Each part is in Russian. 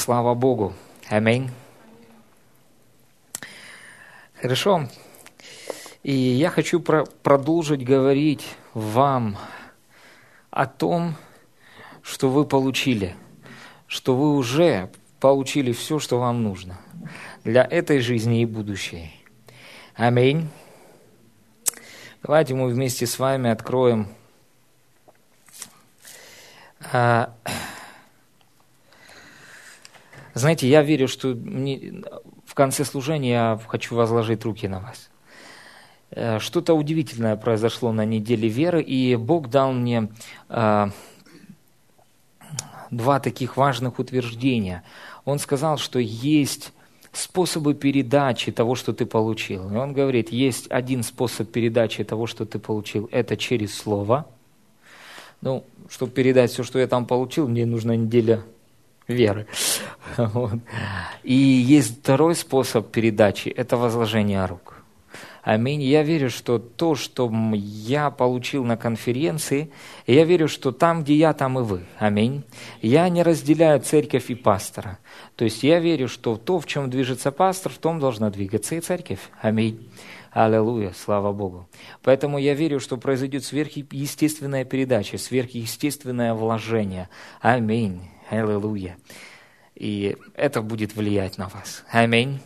Слава Богу. Аминь. Хорошо. И я хочу про продолжить говорить вам о том, что вы получили, что вы уже получили все, что вам нужно для этой жизни и будущей. Аминь. Давайте мы вместе с вами откроем а, знаете, я верю, что мне, в конце служения я хочу возложить руки на вас. Э, что-то удивительное произошло на неделе веры, и Бог дал мне э, два таких важных утверждения. Он сказал, что есть способы передачи того, что ты получил. И он говорит, есть один способ передачи того, что ты получил, это через слово. Ну, чтобы передать все, что я там получил, мне нужна неделя веры. Вот. И есть второй способ передачи – это возложение рук. Аминь. Я верю, что то, что я получил на конференции, я верю, что там, где я, там и вы. Аминь. Я не разделяю церковь и пастора. То есть я верю, что то, в чем движется пастор, в том должна двигаться и церковь. Аминь. Аллилуйя, слава Богу. Поэтому я верю, что произойдет сверхъестественная передача, сверхъестественное вложение. Аминь. Аллилуйя. И это будет влиять на вас. Аминь.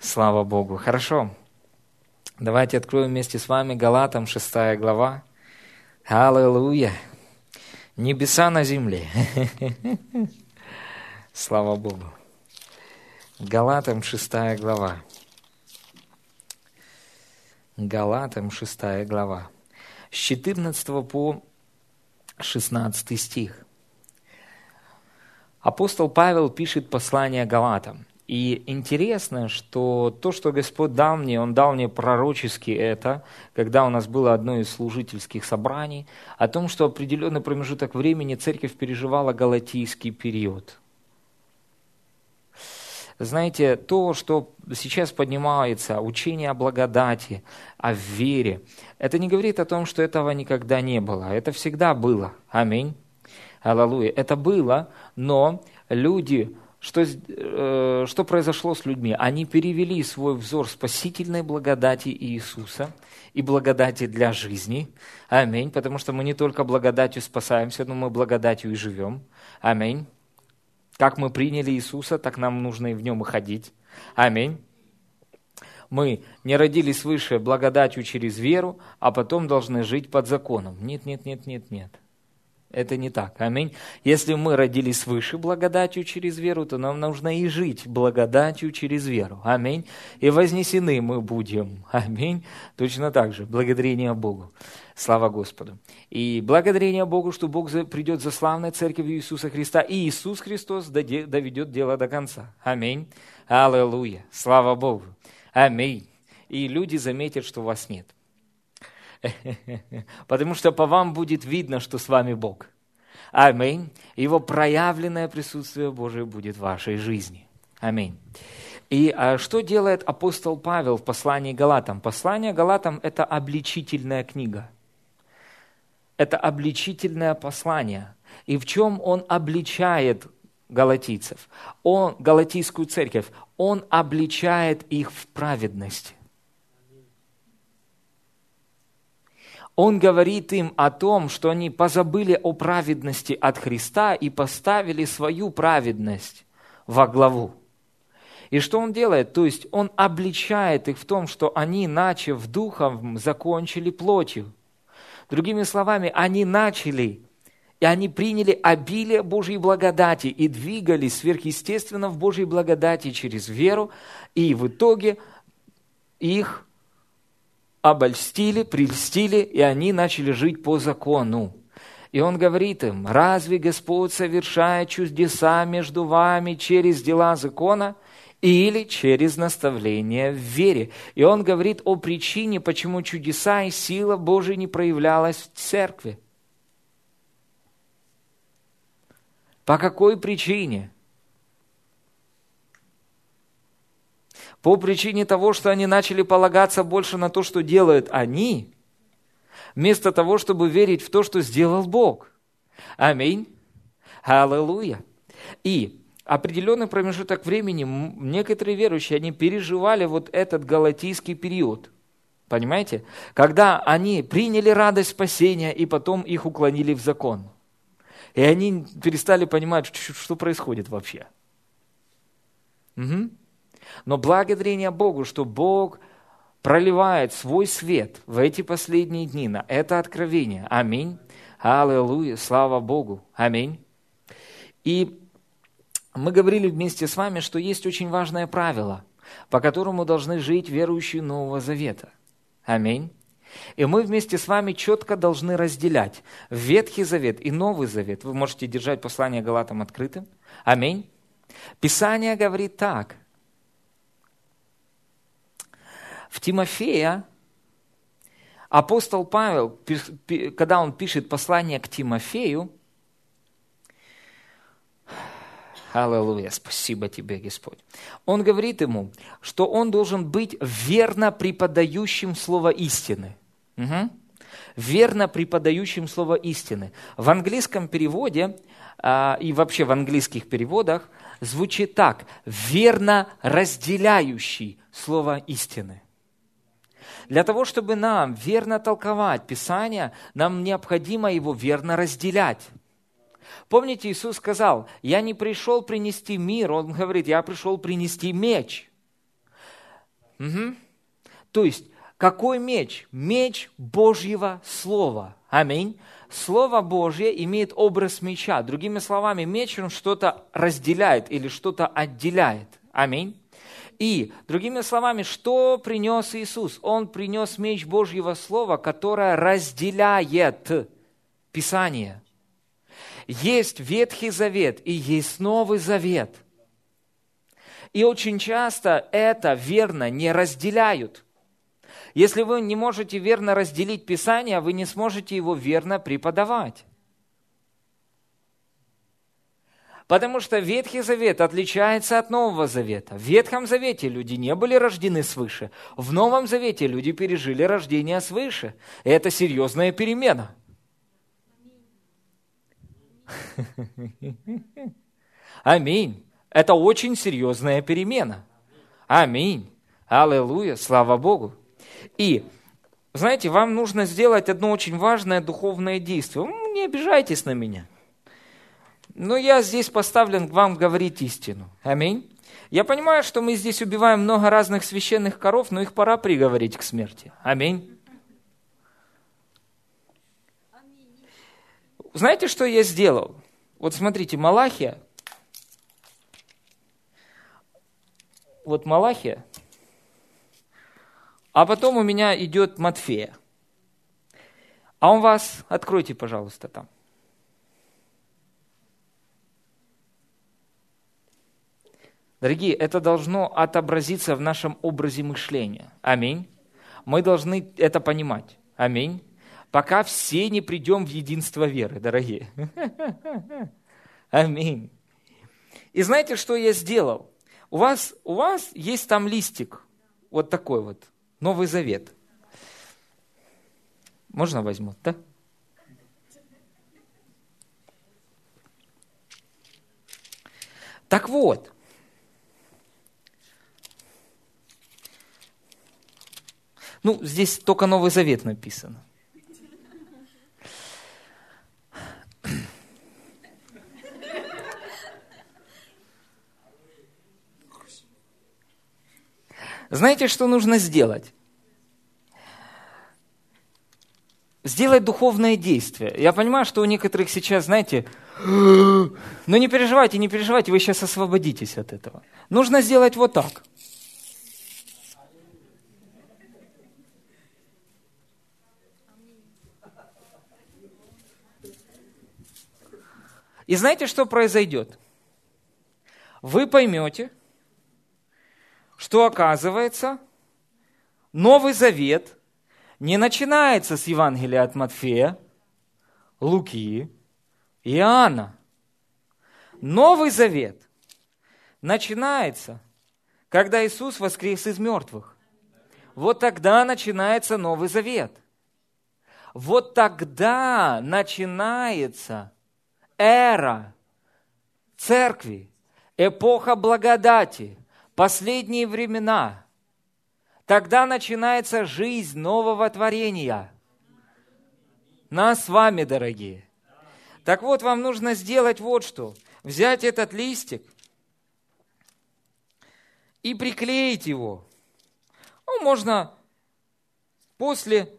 Слава Богу. Хорошо. Давайте откроем вместе с вами Галатам 6 глава. Аллилуйя. Небеса на земле. Слава Богу. Галатам 6 глава. Галатам 6 глава. С 14 по 16 стих. Апостол Павел пишет послание Галатам. И интересно, что то, что Господь дал мне, Он дал мне пророчески это, когда у нас было одно из служительских собраний, о том, что определенный промежуток времени церковь переживала галатийский период. Знаете, то, что сейчас поднимается, учение о благодати, о вере, это не говорит о том, что этого никогда не было. Это всегда было. Аминь. Аллилуйя. Это было, но люди, что, э, что произошло с людьми? Они перевели свой взор спасительной благодати Иисуса и благодати для жизни. Аминь. Потому что мы не только благодатью спасаемся, но мы благодатью и живем. Аминь. Как мы приняли Иисуса, так нам нужно и в нем и ходить. Аминь. Мы не родились свыше благодатью через веру, а потом должны жить под законом. Нет, нет, нет, нет, нет. Это не так. Аминь. Если мы родились свыше благодатью через веру, то нам нужно и жить благодатью через веру. Аминь. И вознесены мы будем. Аминь. Точно так же. Благодарение Богу. Слава Господу. И благодарение Богу, что Бог придет за славной церковью Иисуса Христа, и Иисус Христос доведет дело до конца. Аминь. Аллилуйя. Слава Богу. Аминь. И люди заметят, что вас нет. Потому что по вам будет видно, что с вами Бог. Аминь. Его проявленное присутствие Божие будет в вашей жизни. Аминь. И а, что делает апостол Павел в послании Галатам? Послание Галатам – это обличительная книга. Это обличительное послание. И в чем он обличает галатийцев? Он, галатийскую церковь, он обличает их в праведности. Он говорит им о том, что они позабыли о праведности от Христа и поставили свою праведность во главу. И что он делает? То есть он обличает их в том, что они, начав духом, закончили плотью. Другими словами, они начали, и они приняли обилие Божьей благодати и двигались сверхъестественно в Божьей благодати через веру, и в итоге их обольстили, прельстили, и они начали жить по закону. И он говорит им, разве Господь совершает чудеса между вами через дела закона или через наставление в вере? И он говорит о причине, почему чудеса и сила Божия не проявлялась в церкви. По какой причине? По причине того, что они начали полагаться больше на то, что делают они, вместо того, чтобы верить в то, что сделал Бог. Аминь. Аллилуйя. И определенный промежуток времени некоторые верующие, они переживали вот этот галатийский период. Понимаете? Когда они приняли радость спасения и потом их уклонили в закон. И они перестали понимать, что происходит вообще. Угу. Но благодарение Богу, что Бог проливает свой свет в эти последние дни на это откровение. Аминь. Аллилуйя. Слава Богу. Аминь. И мы говорили вместе с вами, что есть очень важное правило, по которому должны жить верующие Нового Завета. Аминь. И мы вместе с вами четко должны разделять Ветхий Завет и Новый Завет. Вы можете держать послание Галатам открытым. Аминь. Писание говорит так. В Тимофея апостол Павел, когда он пишет послание к Тимофею, Аллилуйя, спасибо тебе, Господь. Он говорит ему, что он должен быть верно преподающим слово истины. Угу. Верно преподающим слово истины. В английском переводе а, и вообще в английских переводах звучит так. Верно разделяющий слово истины. Для того, чтобы нам верно толковать Писание, нам необходимо его верно разделять. Помните, Иисус сказал, я не пришел принести мир, Он говорит, я пришел принести меч. Угу. То есть, какой меч? Меч Божьего Слова. Аминь. Слово Божье имеет образ меча. Другими словами, меч он что-то разделяет или что-то отделяет. Аминь. И, другими словами, что принес Иисус? Он принес меч Божьего Слова, которое разделяет Писание. Есть Ветхий Завет и есть Новый Завет. И очень часто это верно не разделяют. Если вы не можете верно разделить Писание, вы не сможете его верно преподавать. Потому что Ветхий Завет отличается от Нового Завета. В Ветхом Завете люди не были рождены свыше. В Новом Завете люди пережили рождение свыше. Это серьезная перемена – Аминь. Это очень серьезная перемена. Аминь. Аллилуйя. Слава Богу. И, знаете, вам нужно сделать одно очень важное духовное действие. Не обижайтесь на меня. Но я здесь поставлен к вам говорить истину. Аминь. Я понимаю, что мы здесь убиваем много разных священных коров, но их пора приговорить к смерти. Аминь. Знаете, что я сделал? Вот смотрите, Малахия. Вот Малахия. А потом у меня идет Матфея. А у вас, откройте, пожалуйста, там. Дорогие, это должно отобразиться в нашем образе мышления. Аминь. Мы должны это понимать. Аминь пока все не придем в единство веры, дорогие. Аминь. И знаете, что я сделал? У вас, у вас есть там листик, вот такой вот, Новый Завет. Можно возьму, да? Так вот, ну, здесь только Новый Завет написано. Знаете, что нужно сделать? Сделать духовное действие. Я понимаю, что у некоторых сейчас, знаете, но не переживайте, не переживайте, вы сейчас освободитесь от этого. Нужно сделать вот так. И знаете, что произойдет? Вы поймете, что оказывается, Новый Завет не начинается с Евангелия от Матфея, Луки и Иоанна. Новый Завет начинается, когда Иисус воскрес из мертвых. Вот тогда начинается Новый Завет. Вот тогда начинается эра церкви, эпоха благодати, последние времена. Тогда начинается жизнь нового творения. Нас с вами, дорогие. Так вот, вам нужно сделать вот что. Взять этот листик и приклеить его. Ну, можно после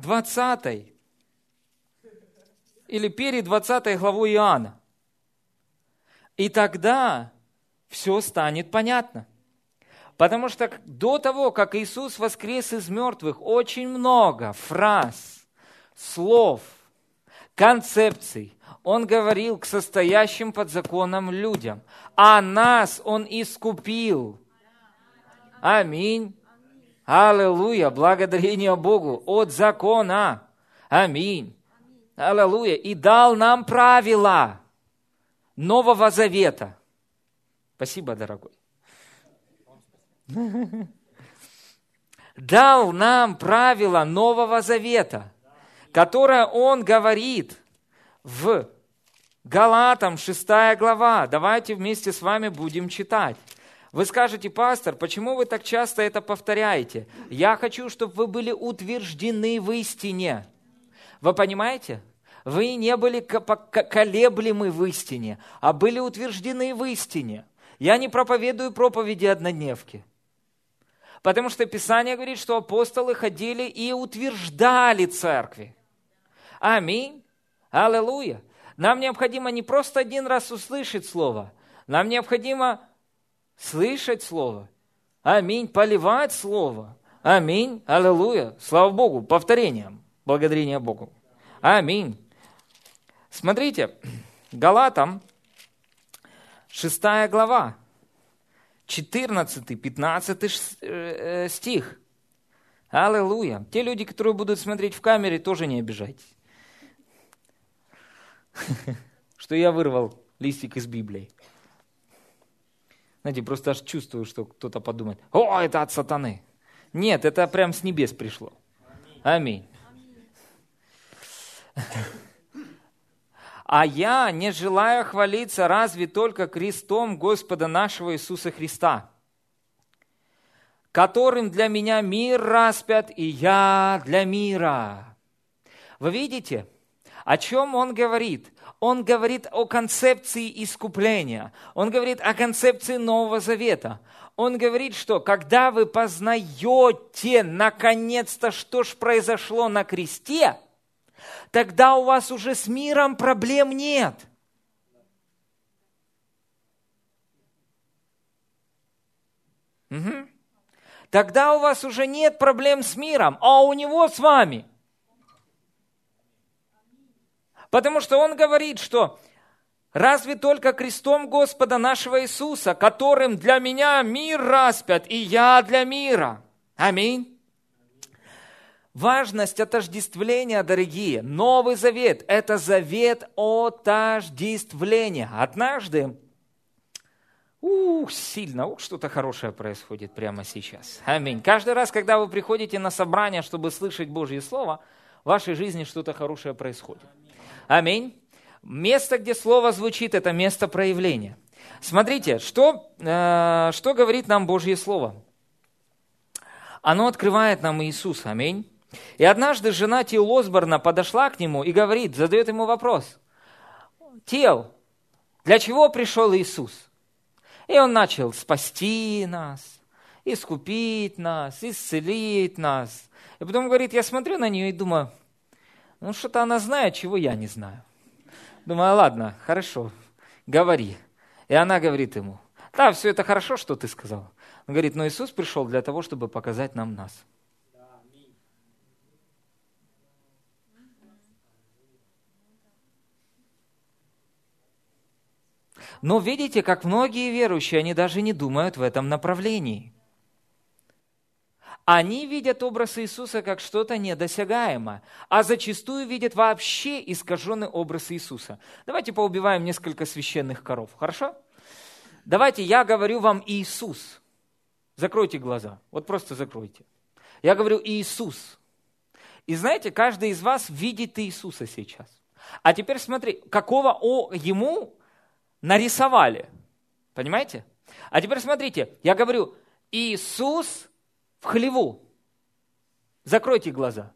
20 или перед 20 главой Иоанна. И тогда все станет понятно. Потому что до того, как Иисус воскрес из мертвых, очень много фраз, слов, концепций Он говорил к состоящим под законом людям. А нас Он искупил. Аминь. Аллилуйя, благодарение Богу от закона. Аминь. Аллилуйя. И дал нам правила Нового Завета. Спасибо, дорогой. Дал нам правила Нового Завета, которое Он говорит в Галатам 6 глава. Давайте вместе с вами будем читать. Вы скажете, пастор, почему вы так часто это повторяете? Я хочу, чтобы вы были утверждены в истине. Вы понимаете? Вы не были колеблемы в истине, а были утверждены в истине. Я не проповедую проповеди однодневки. Потому что Писание говорит, что апостолы ходили и утверждали церкви. Аминь. Аллилуйя. Нам необходимо не просто один раз услышать Слово, нам необходимо слышать Слово. Аминь. Поливать Слово. Аминь. Аллилуйя. Слава Богу. Повторением. Благодарение Богу. Аминь. Смотрите, Галатам, 6 глава, 14-15 э, стих. Аллилуйя. Те люди, которые будут смотреть в камере, тоже не обижайтесь. Что я вырвал листик из Библии. Знаете, просто аж чувствую, что кто-то подумает, о, это от сатаны. Нет, это прям с небес пришло. Аминь. А я не желаю хвалиться разве только крестом Господа нашего Иисуса Христа, которым для меня мир распят, и я для мира. Вы видите, о чем он говорит? Он говорит о концепции искупления. Он говорит о концепции Нового Завета. Он говорит, что когда вы познаете наконец-то, что ж произошло на кресте, тогда у вас уже с миром проблем нет. Угу. Тогда у вас уже нет проблем с миром, а у него с вами – Потому что он говорит, что разве только крестом Господа нашего Иисуса, которым для меня мир распят, и я для мира. Аминь. Важность отождествления, дорогие. Новый завет – это завет отождествления. Однажды, ух, сильно, ух, что-то хорошее происходит прямо сейчас. Аминь. Каждый раз, когда вы приходите на собрание, чтобы слышать Божье Слово, в вашей жизни что-то хорошее происходит. Аминь. Место, где слово звучит, это место проявления. Смотрите, что, э, что говорит нам Божье Слово. Оно открывает нам Иисус. Аминь. И однажды жена Тил Осборна подошла к нему и говорит, задает ему вопрос. Тел, для чего пришел Иисус? И он начал спасти нас, искупить нас, исцелить нас. И потом говорит, я смотрю на нее и думаю, ну, что-то она знает, чего я не знаю. Думаю, ладно, хорошо, говори. И она говорит ему, да, все это хорошо, что ты сказал. Он говорит, но Иисус пришел для того, чтобы показать нам нас. Но видите, как многие верующие, они даже не думают в этом направлении. Они видят образ Иисуса как что-то недосягаемое, а зачастую видят вообще искаженный образ Иисуса. Давайте поубиваем несколько священных коров, хорошо? Давайте я говорю вам Иисус. Закройте глаза, вот просто закройте. Я говорю Иисус. И знаете, каждый из вас видит Иисуса сейчас. А теперь смотри, какого о, ему нарисовали. Понимаете? А теперь смотрите, я говорю, Иисус в хлеву. Закройте глаза.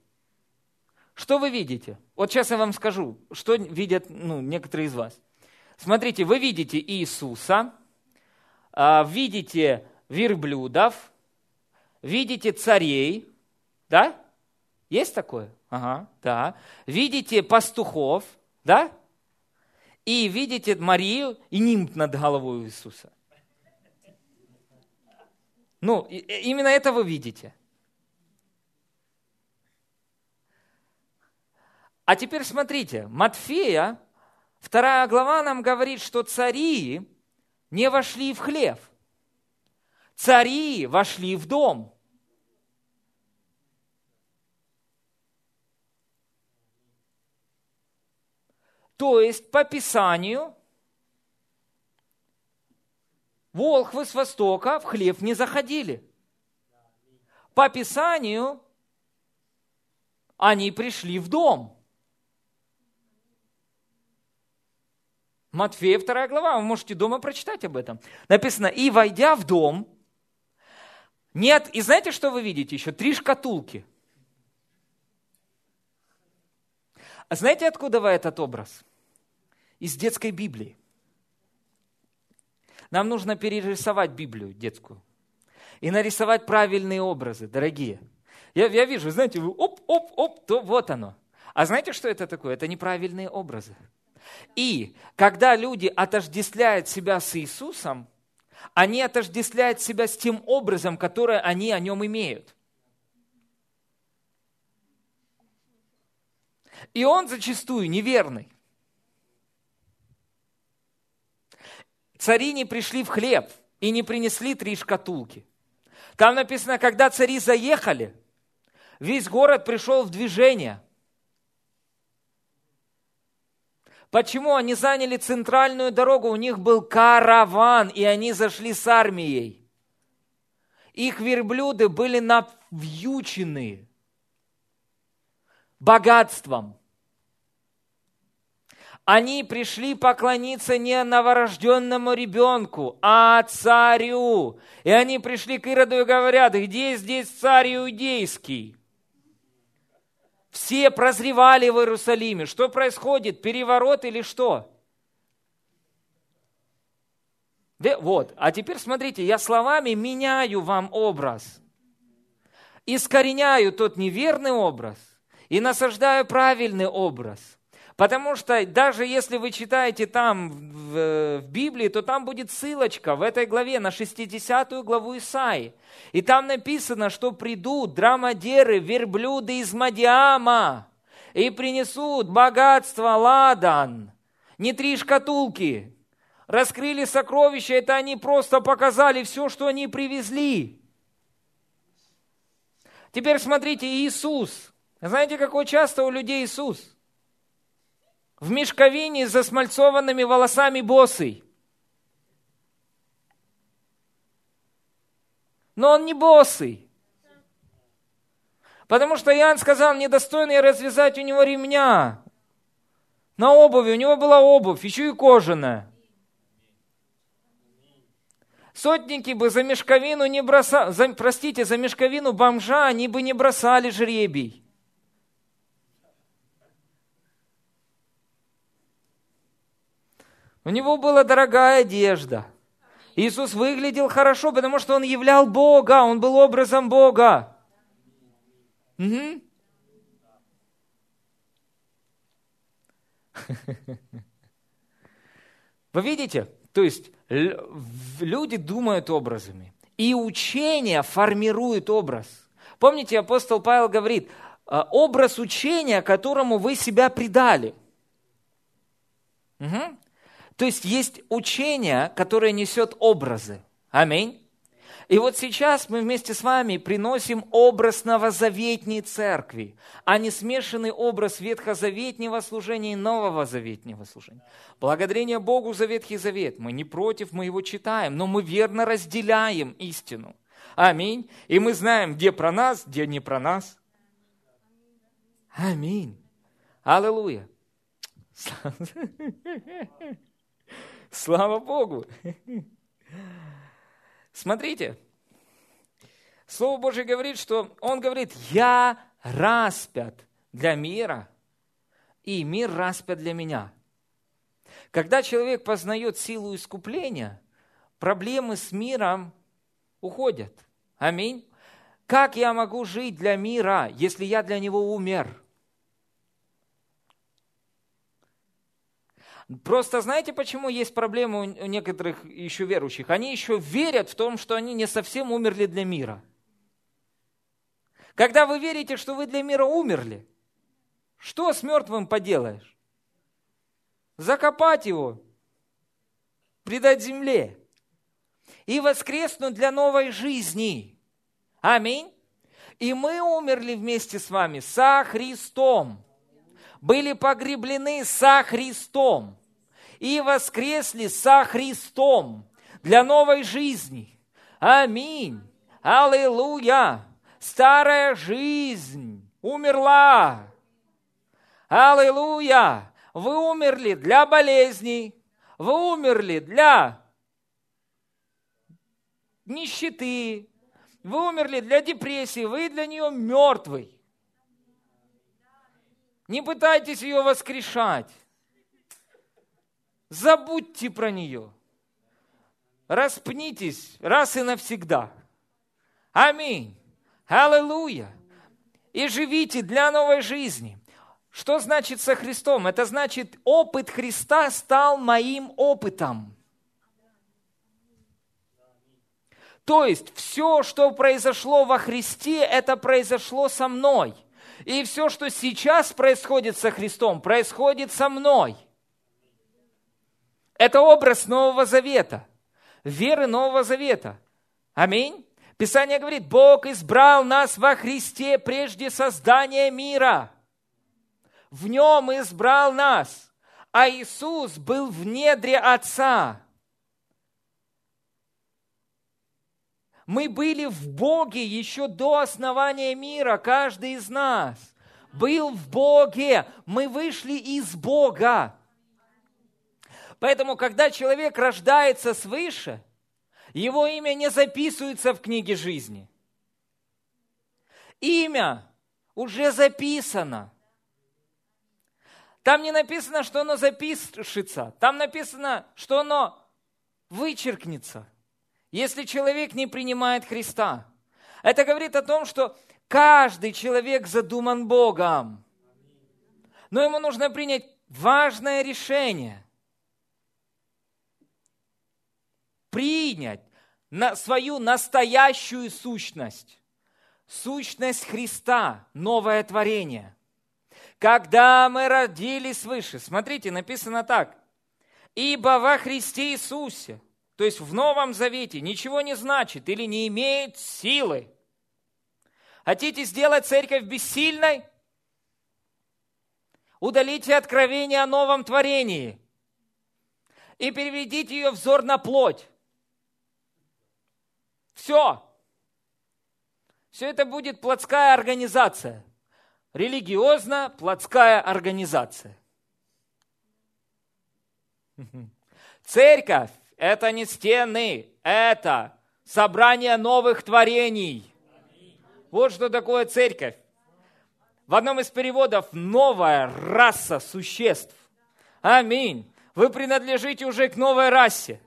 Что вы видите? Вот сейчас я вам скажу, что видят ну, некоторые из вас. Смотрите, вы видите Иисуса, а, видите верблюдов, видите царей, да? Есть такое? Ага, да. Видите пастухов, да? И видите Марию и нимб над головой Иисуса. Ну, именно это вы видите. А теперь смотрите, Матфея, вторая глава нам говорит, что цари не вошли в хлев. Цари вошли в дом. То есть по Писанию волхвы с востока в хлев не заходили. По Писанию они пришли в дом. Матфея 2 глава, вы можете дома прочитать об этом. Написано, и войдя в дом, нет, и знаете, что вы видите еще? Три шкатулки. А знаете, откуда этот образ? Из детской Библии. Нам нужно перерисовать Библию детскую и нарисовать правильные образы, дорогие. Я, я вижу, знаете, вы оп-оп-оп, то вот оно. А знаете, что это такое? Это неправильные образы. И когда люди отождествляют себя с Иисусом, они отождествляют себя с тем образом, который они о нем имеют. И он зачастую неверный. Цари не пришли в хлеб и не принесли три шкатулки. Там написано, когда цари заехали, весь город пришел в движение. Почему они заняли центральную дорогу? У них был караван, и они зашли с армией. Их верблюды были навьючены богатством. Они пришли поклониться не новорожденному ребенку, а царю. И они пришли к Ироду и говорят, где здесь царь иудейский? Все прозревали в Иерусалиме. Что происходит? Переворот или что? Да, вот. А теперь смотрите, я словами меняю вам образ. Искореняю тот неверный образ и насаждаю правильный образ. Потому что даже если вы читаете там в, в Библии, то там будет ссылочка в этой главе на 60 главу Исаи. И там написано, что придут драмадеры, верблюды из Мадиама и принесут богатство ладан. Не три шкатулки. Раскрыли сокровища, это они просто показали все, что они привезли. Теперь смотрите, Иисус. Знаете, какой часто у людей Иисус? В мешковине с засмальцованными волосами босый. Но он не босый. Потому что Иоанн сказал, недостойный развязать у него ремня. На обуви, у него была обувь, еще и кожаная. Сотники бы за мешковину не бросали, простите, за мешковину бомжа они бы не бросали жребий. У него была дорогая одежда. Иисус выглядел хорошо, потому что он являл Бога, он был образом Бога. Угу. Вы видите? То есть люди думают образами. И учение формирует образ. Помните, апостол Павел говорит, «А, образ учения, которому вы себя предали. Угу. То есть есть учение, которое несет образы. Аминь. И вот сейчас мы вместе с вами приносим образ новозаветней церкви, а не смешанный образ ветхозаветнего служения и нового заветнего служения. Благодарение Богу за Ветхий Завет. Мы не против, мы его читаем, но мы верно разделяем истину. Аминь. И мы знаем, где про нас, где не про нас. Аминь. Аллилуйя. Слава Богу! Смотрите, Слово Божье говорит, что Он говорит, я распят для мира, и мир распят для меня. Когда человек познает силу искупления, проблемы с миром уходят. Аминь. Как я могу жить для мира, если я для него умер? Просто знаете, почему есть проблемы у некоторых еще верующих? Они еще верят в том, что они не совсем умерли для мира. Когда вы верите, что вы для мира умерли, что с мертвым поделаешь? Закопать его, предать земле и воскреснуть для новой жизни. Аминь. И мы умерли вместе с вами со Христом, были погреблены со Христом и воскресли со Христом для новой жизни. Аминь. Аллилуйя. Старая жизнь умерла. Аллилуйя. Вы умерли для болезней. Вы умерли для нищеты, вы умерли для депрессии, вы для нее мертвый. Не пытайтесь ее воскрешать. Забудьте про нее. Распнитесь раз и навсегда. Аминь. Аллилуйя. И живите для новой жизни. Что значит со Христом? Это значит, опыт Христа стал моим опытом. То есть все, что произошло во Христе, это произошло со мной. И все, что сейчас происходит со Христом, происходит со мной. Это образ Нового Завета, веры Нового Завета. Аминь. Писание говорит, Бог избрал нас во Христе прежде создания мира. В нем избрал нас, а Иисус был в недре Отца. Мы были в Боге еще до основания мира, каждый из нас был в Боге. Мы вышли из Бога. Поэтому, когда человек рождается свыше, его имя не записывается в книге жизни. Имя уже записано. Там не написано, что оно запишется. Там написано, что оно вычеркнется – если человек не принимает Христа. Это говорит о том, что каждый человек задуман Богом. Но ему нужно принять важное решение. Принять на свою настоящую сущность. Сущность Христа, новое творение. Когда мы родились свыше, смотрите, написано так. Ибо во Христе Иисусе то есть в Новом Завете ничего не значит или не имеет силы. Хотите сделать церковь бессильной? Удалите откровение о новом творении и переведите ее взор на плоть. Все. Все это будет плотская организация. Религиозно-плотская организация. Церковь это не стены, это собрание новых творений. Вот что такое церковь. В одном из переводов новая раса существ. Аминь. Вы принадлежите уже к новой расе.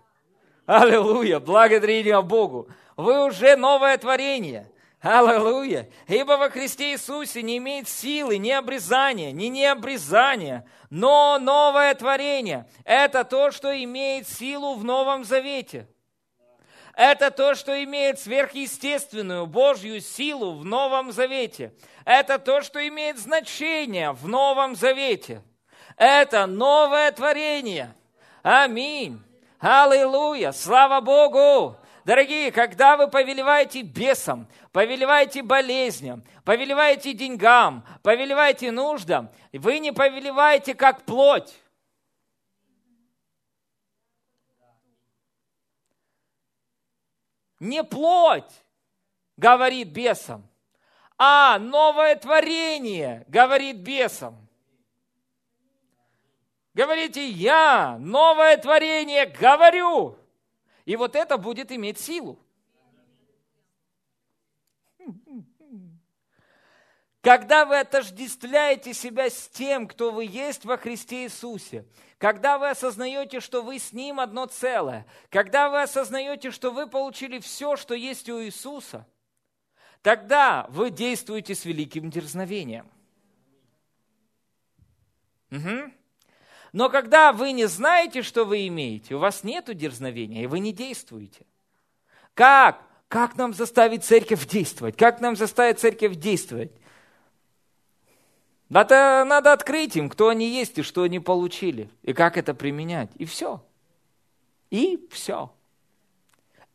Аллилуйя, благодарение Богу. Вы уже новое творение. Аллилуйя! Ибо во Христе Иисусе не имеет силы ни обрезания, ни необрезания, но новое творение. Это то, что имеет силу в Новом Завете. Это то, что имеет сверхъестественную Божью силу в Новом Завете. Это то, что имеет значение в Новом Завете. Это новое творение. Аминь. Аллилуйя. Слава Богу. Дорогие, когда вы повелеваете бесам, повелеваете болезням, повелеваете деньгам, повелеваете нуждам, вы не повелеваете как плоть. Не плоть, говорит бесам, а новое творение, говорит бесам. Говорите, я новое творение говорю. И вот это будет иметь силу. Когда вы отождествляете себя с тем, кто вы есть во Христе Иисусе, когда вы осознаете, что вы с Ним одно целое, когда вы осознаете, что вы получили все, что есть у Иисуса, тогда вы действуете с великим дерзновением. Угу. Но когда вы не знаете, что вы имеете, у вас нет дерзновения, и вы не действуете. Как? Как нам заставить церковь действовать? Как нам заставить церковь действовать? Это надо открыть им, кто они есть и что они получили, и как это применять. И все. И все.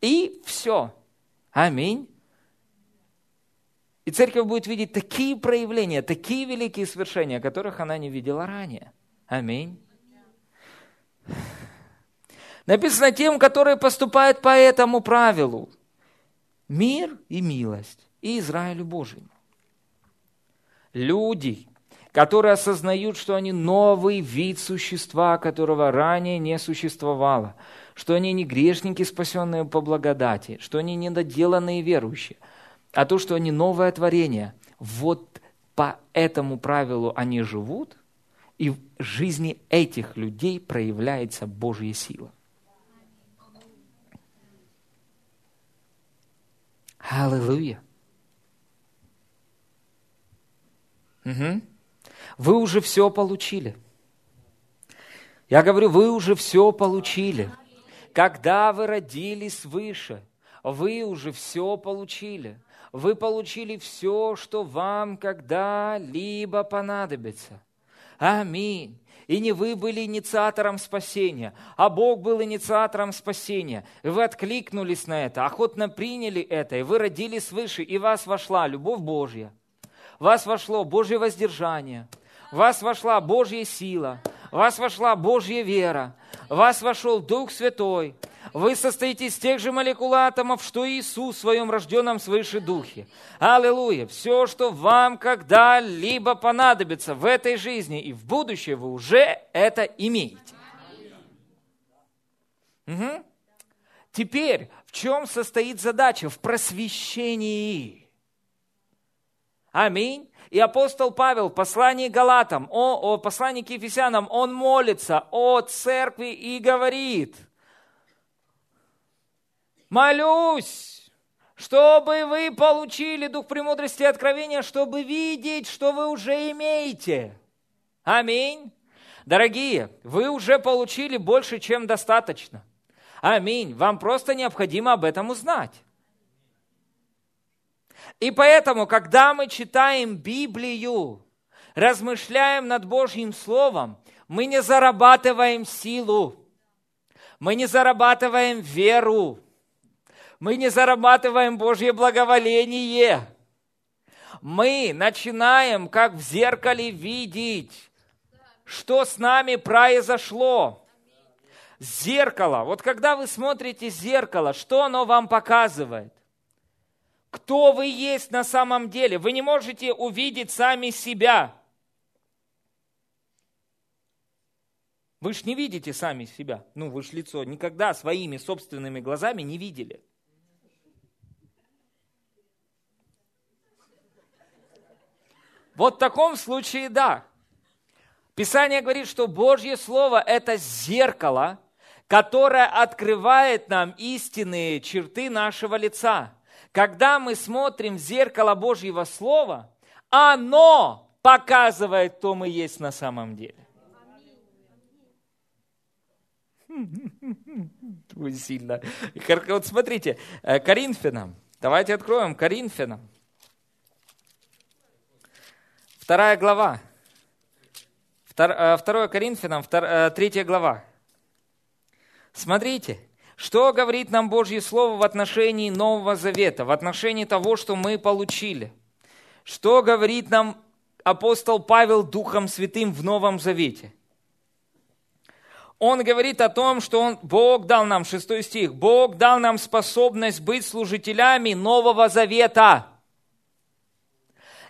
И все. Аминь. И церковь будет видеть такие проявления, такие великие свершения, которых она не видела ранее. Аминь. Написано тем, которые поступают по этому правилу. Мир и милость и Израилю Божьему. Люди, которые осознают, что они новый вид существа, которого ранее не существовало, что они не грешники, спасенные по благодати, что они недоделанные верующие, а то, что они новое творение. Вот по этому правилу они живут, и в жизни этих людей проявляется Божья сила. Аллилуйя. Угу. Вы уже все получили. Я говорю, вы уже все получили. Когда вы родились свыше, вы уже все получили. Вы получили все, что вам когда-либо понадобится. Аминь. И не вы были инициатором спасения, а Бог был инициатором спасения. И вы откликнулись на это, охотно приняли это, и вы родились свыше, и вас вошла любовь Божья. В вас вошло Божье воздержание – в вас вошла Божья сила, в вас вошла Божья вера, в вас вошел Дух Святой. Вы состоите из тех же молекул атомов, что Иисус в своем рожденном свыше Духе. Аллилуйя! Все, что вам когда-либо понадобится в этой жизни и в будущее, вы уже это имеете. Угу. Теперь, в чем состоит задача? В просвещении. Аминь. И апостол Павел в послании Галатам, о, о послании к Ефесянам, он молится о церкви и говорит, молюсь, чтобы вы получили дух премудрости и откровения, чтобы видеть, что вы уже имеете. Аминь. Дорогие, вы уже получили больше, чем достаточно. Аминь. Вам просто необходимо об этом узнать. И поэтому, когда мы читаем Библию, размышляем над Божьим Словом, мы не зарабатываем силу, мы не зарабатываем веру, мы не зарабатываем Божье благоволение. Мы начинаем, как в зеркале, видеть, что с нами произошло. Зеркало. Вот когда вы смотрите зеркало, что оно вам показывает? Кто вы есть на самом деле. Вы не можете увидеть сами себя. Вы ж не видите сами себя. Ну, вы ж лицо никогда своими собственными глазами не видели. Вот в таком случае да. Писание говорит, что Божье Слово – это зеркало, которое открывает нам истинные черты нашего лица – когда мы смотрим в зеркало Божьего Слова, оно показывает, кто мы есть на самом деле. Вы сильно. Вот смотрите, э, Коринфянам. Давайте откроем Коринфянам. Вторая глава. Э, второе Коринфянам, э, третья глава. Смотрите, что говорит нам Божье Слово в отношении Нового Завета, в отношении того, что мы получили? Что говорит нам апостол Павел Духом Святым в Новом Завете? Он говорит о том, что он, Бог дал нам, шестой стих, Бог дал нам способность быть служителями Нового Завета.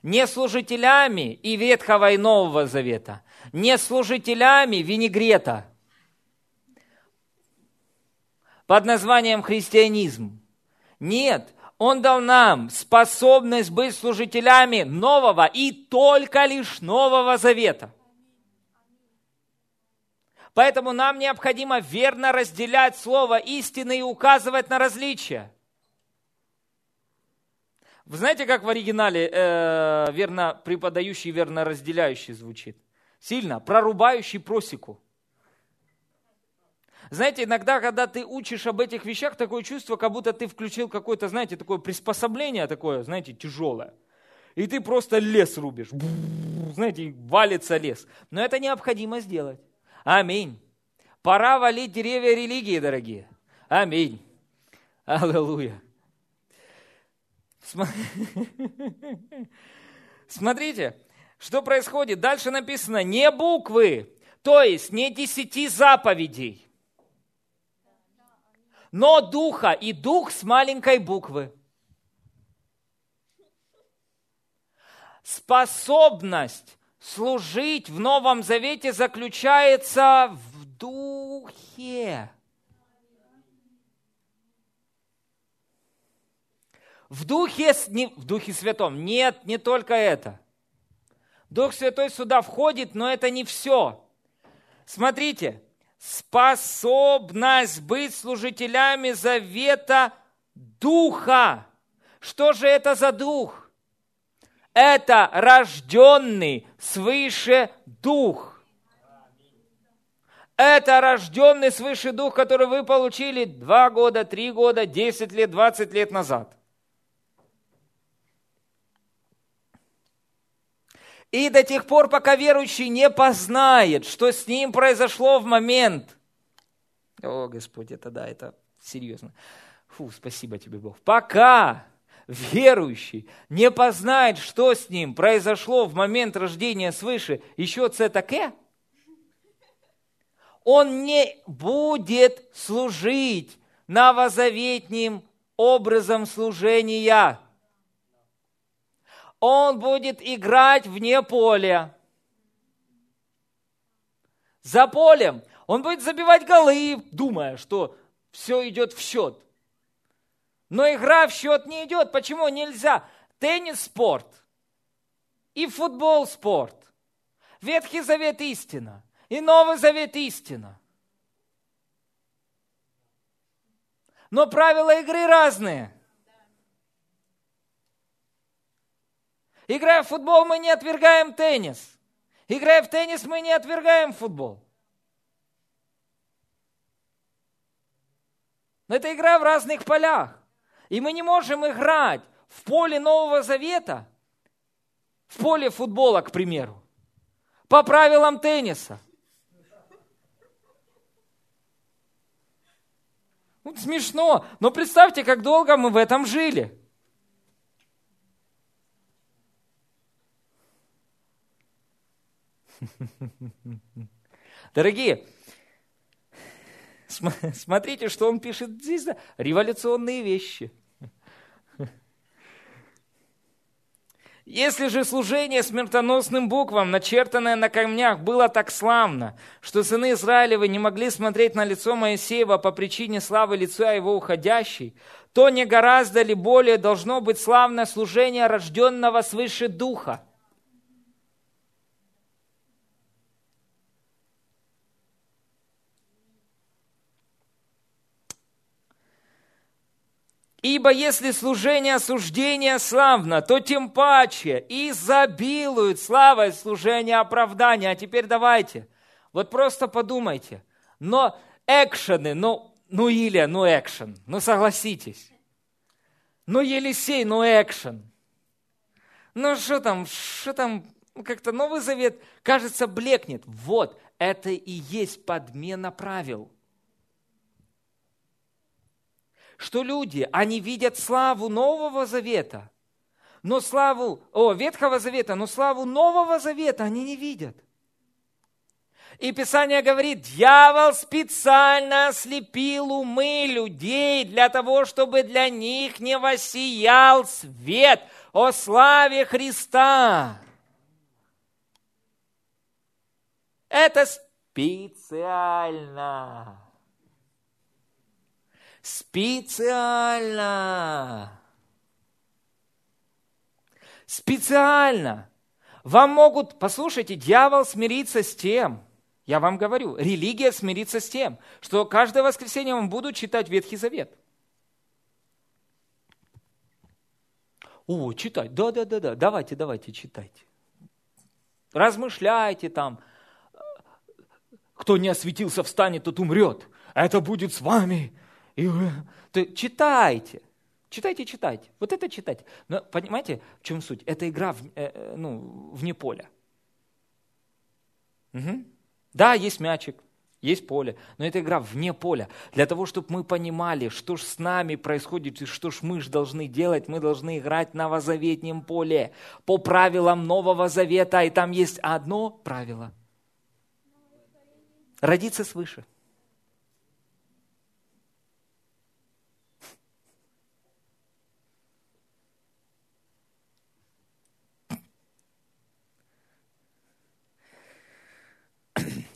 Не служителями и Ветхого, и Нового Завета, не служителями винегрета под названием христианизм. Нет, Он дал нам способность быть служителями нового и только лишь нового завета. Поэтому нам необходимо верно разделять слово истины и указывать на различия. Вы знаете, как в оригинале э, верно преподающий, верно разделяющий звучит? Сильно. Прорубающий просеку. Знаете, иногда, когда ты учишь об этих вещах, такое чувство, как будто ты включил какое-то, знаете, такое приспособление такое, знаете, тяжелое. И ты просто лес рубишь. Знаете, валится лес. Но это необходимо сделать. Аминь. Пора валить деревья религии, дорогие. Аминь. Аллилуйя. Смотрите, что происходит. Дальше написано не буквы, то есть не десяти заповедей, но духа, и дух с маленькой буквы. Способность служить в Новом Завете заключается в духе. В Духе, в Духе Святом. Нет, не только это. Дух Святой сюда входит, но это не все. Смотрите, способность быть служителями завета Духа. Что же это за Дух? Это рожденный свыше Дух. Это рожденный свыше Дух, который вы получили два года, три года, десять лет, двадцать лет назад – И до тех пор, пока верующий не познает, что с ним произошло в момент. О, Господь, это да, это серьезно. Фу, спасибо тебе, Бог. Пока верующий не познает, что с ним произошло в момент рождения свыше, еще це таке, он не будет служить новозаветним образом служения – он будет играть вне поля. За полем он будет забивать голы, думая, что все идет в счет. Но игра в счет не идет. Почему нельзя? Теннис – спорт. И футбол – спорт. Ветхий Завет – истина. И Новый Завет – истина. Но правила игры разные – Играя в футбол, мы не отвергаем теннис. Играя в теннис, мы не отвергаем футбол. Но это игра в разных полях. И мы не можем играть в поле Нового Завета, в поле футбола, к примеру, по правилам тенниса. Ну, смешно, но представьте, как долго мы в этом жили. Дорогие, смотрите, что он пишет здесь, да? революционные вещи. Если же служение смертоносным буквам, начертанное на камнях, было так славно, что сыны Израилевы не могли смотреть на лицо Моисеева по причине славы лица его уходящей, то не гораздо ли более должно быть славное служение рожденного свыше Духа – Ибо если служение осуждения славно, то тем паче изобилует славой служение оправдания. А теперь давайте, вот просто подумайте. Но экшены, ну, ну Илья, ну экшен, ну согласитесь. Ну Елисей, ну экшен. Ну что там, что там, ну, как-то Новый Завет, кажется, блекнет. Вот, это и есть подмена правил – что люди, они видят славу Нового Завета, но славу, о, Ветхого Завета, но славу Нового Завета они не видят. И Писание говорит, дьявол специально ослепил умы людей для того, чтобы для них не воссиял свет о славе Христа. Это специально. Специально. Специально. Вам могут, послушайте, дьявол смириться с тем, я вам говорю, религия смирится с тем, что каждое воскресенье вам будут читать Ветхий Завет. О, читать, да-да-да-да, давайте, давайте, читайте. Размышляйте там. Кто не осветился, встанет, тот умрет. Это будет с вами. И вы... Читайте. Читайте, читайте. Вот это читайте. Но понимаете, в чем суть? Это игра в, э, э, ну, вне поля. Угу. Да, есть мячик, есть поле, но это игра вне поля. Для того, чтобы мы понимали, что ж с нами происходит и что ж мы ж должны делать, мы должны играть на новозаветнем поле по правилам Нового Завета. И там есть одно правило. Родиться свыше.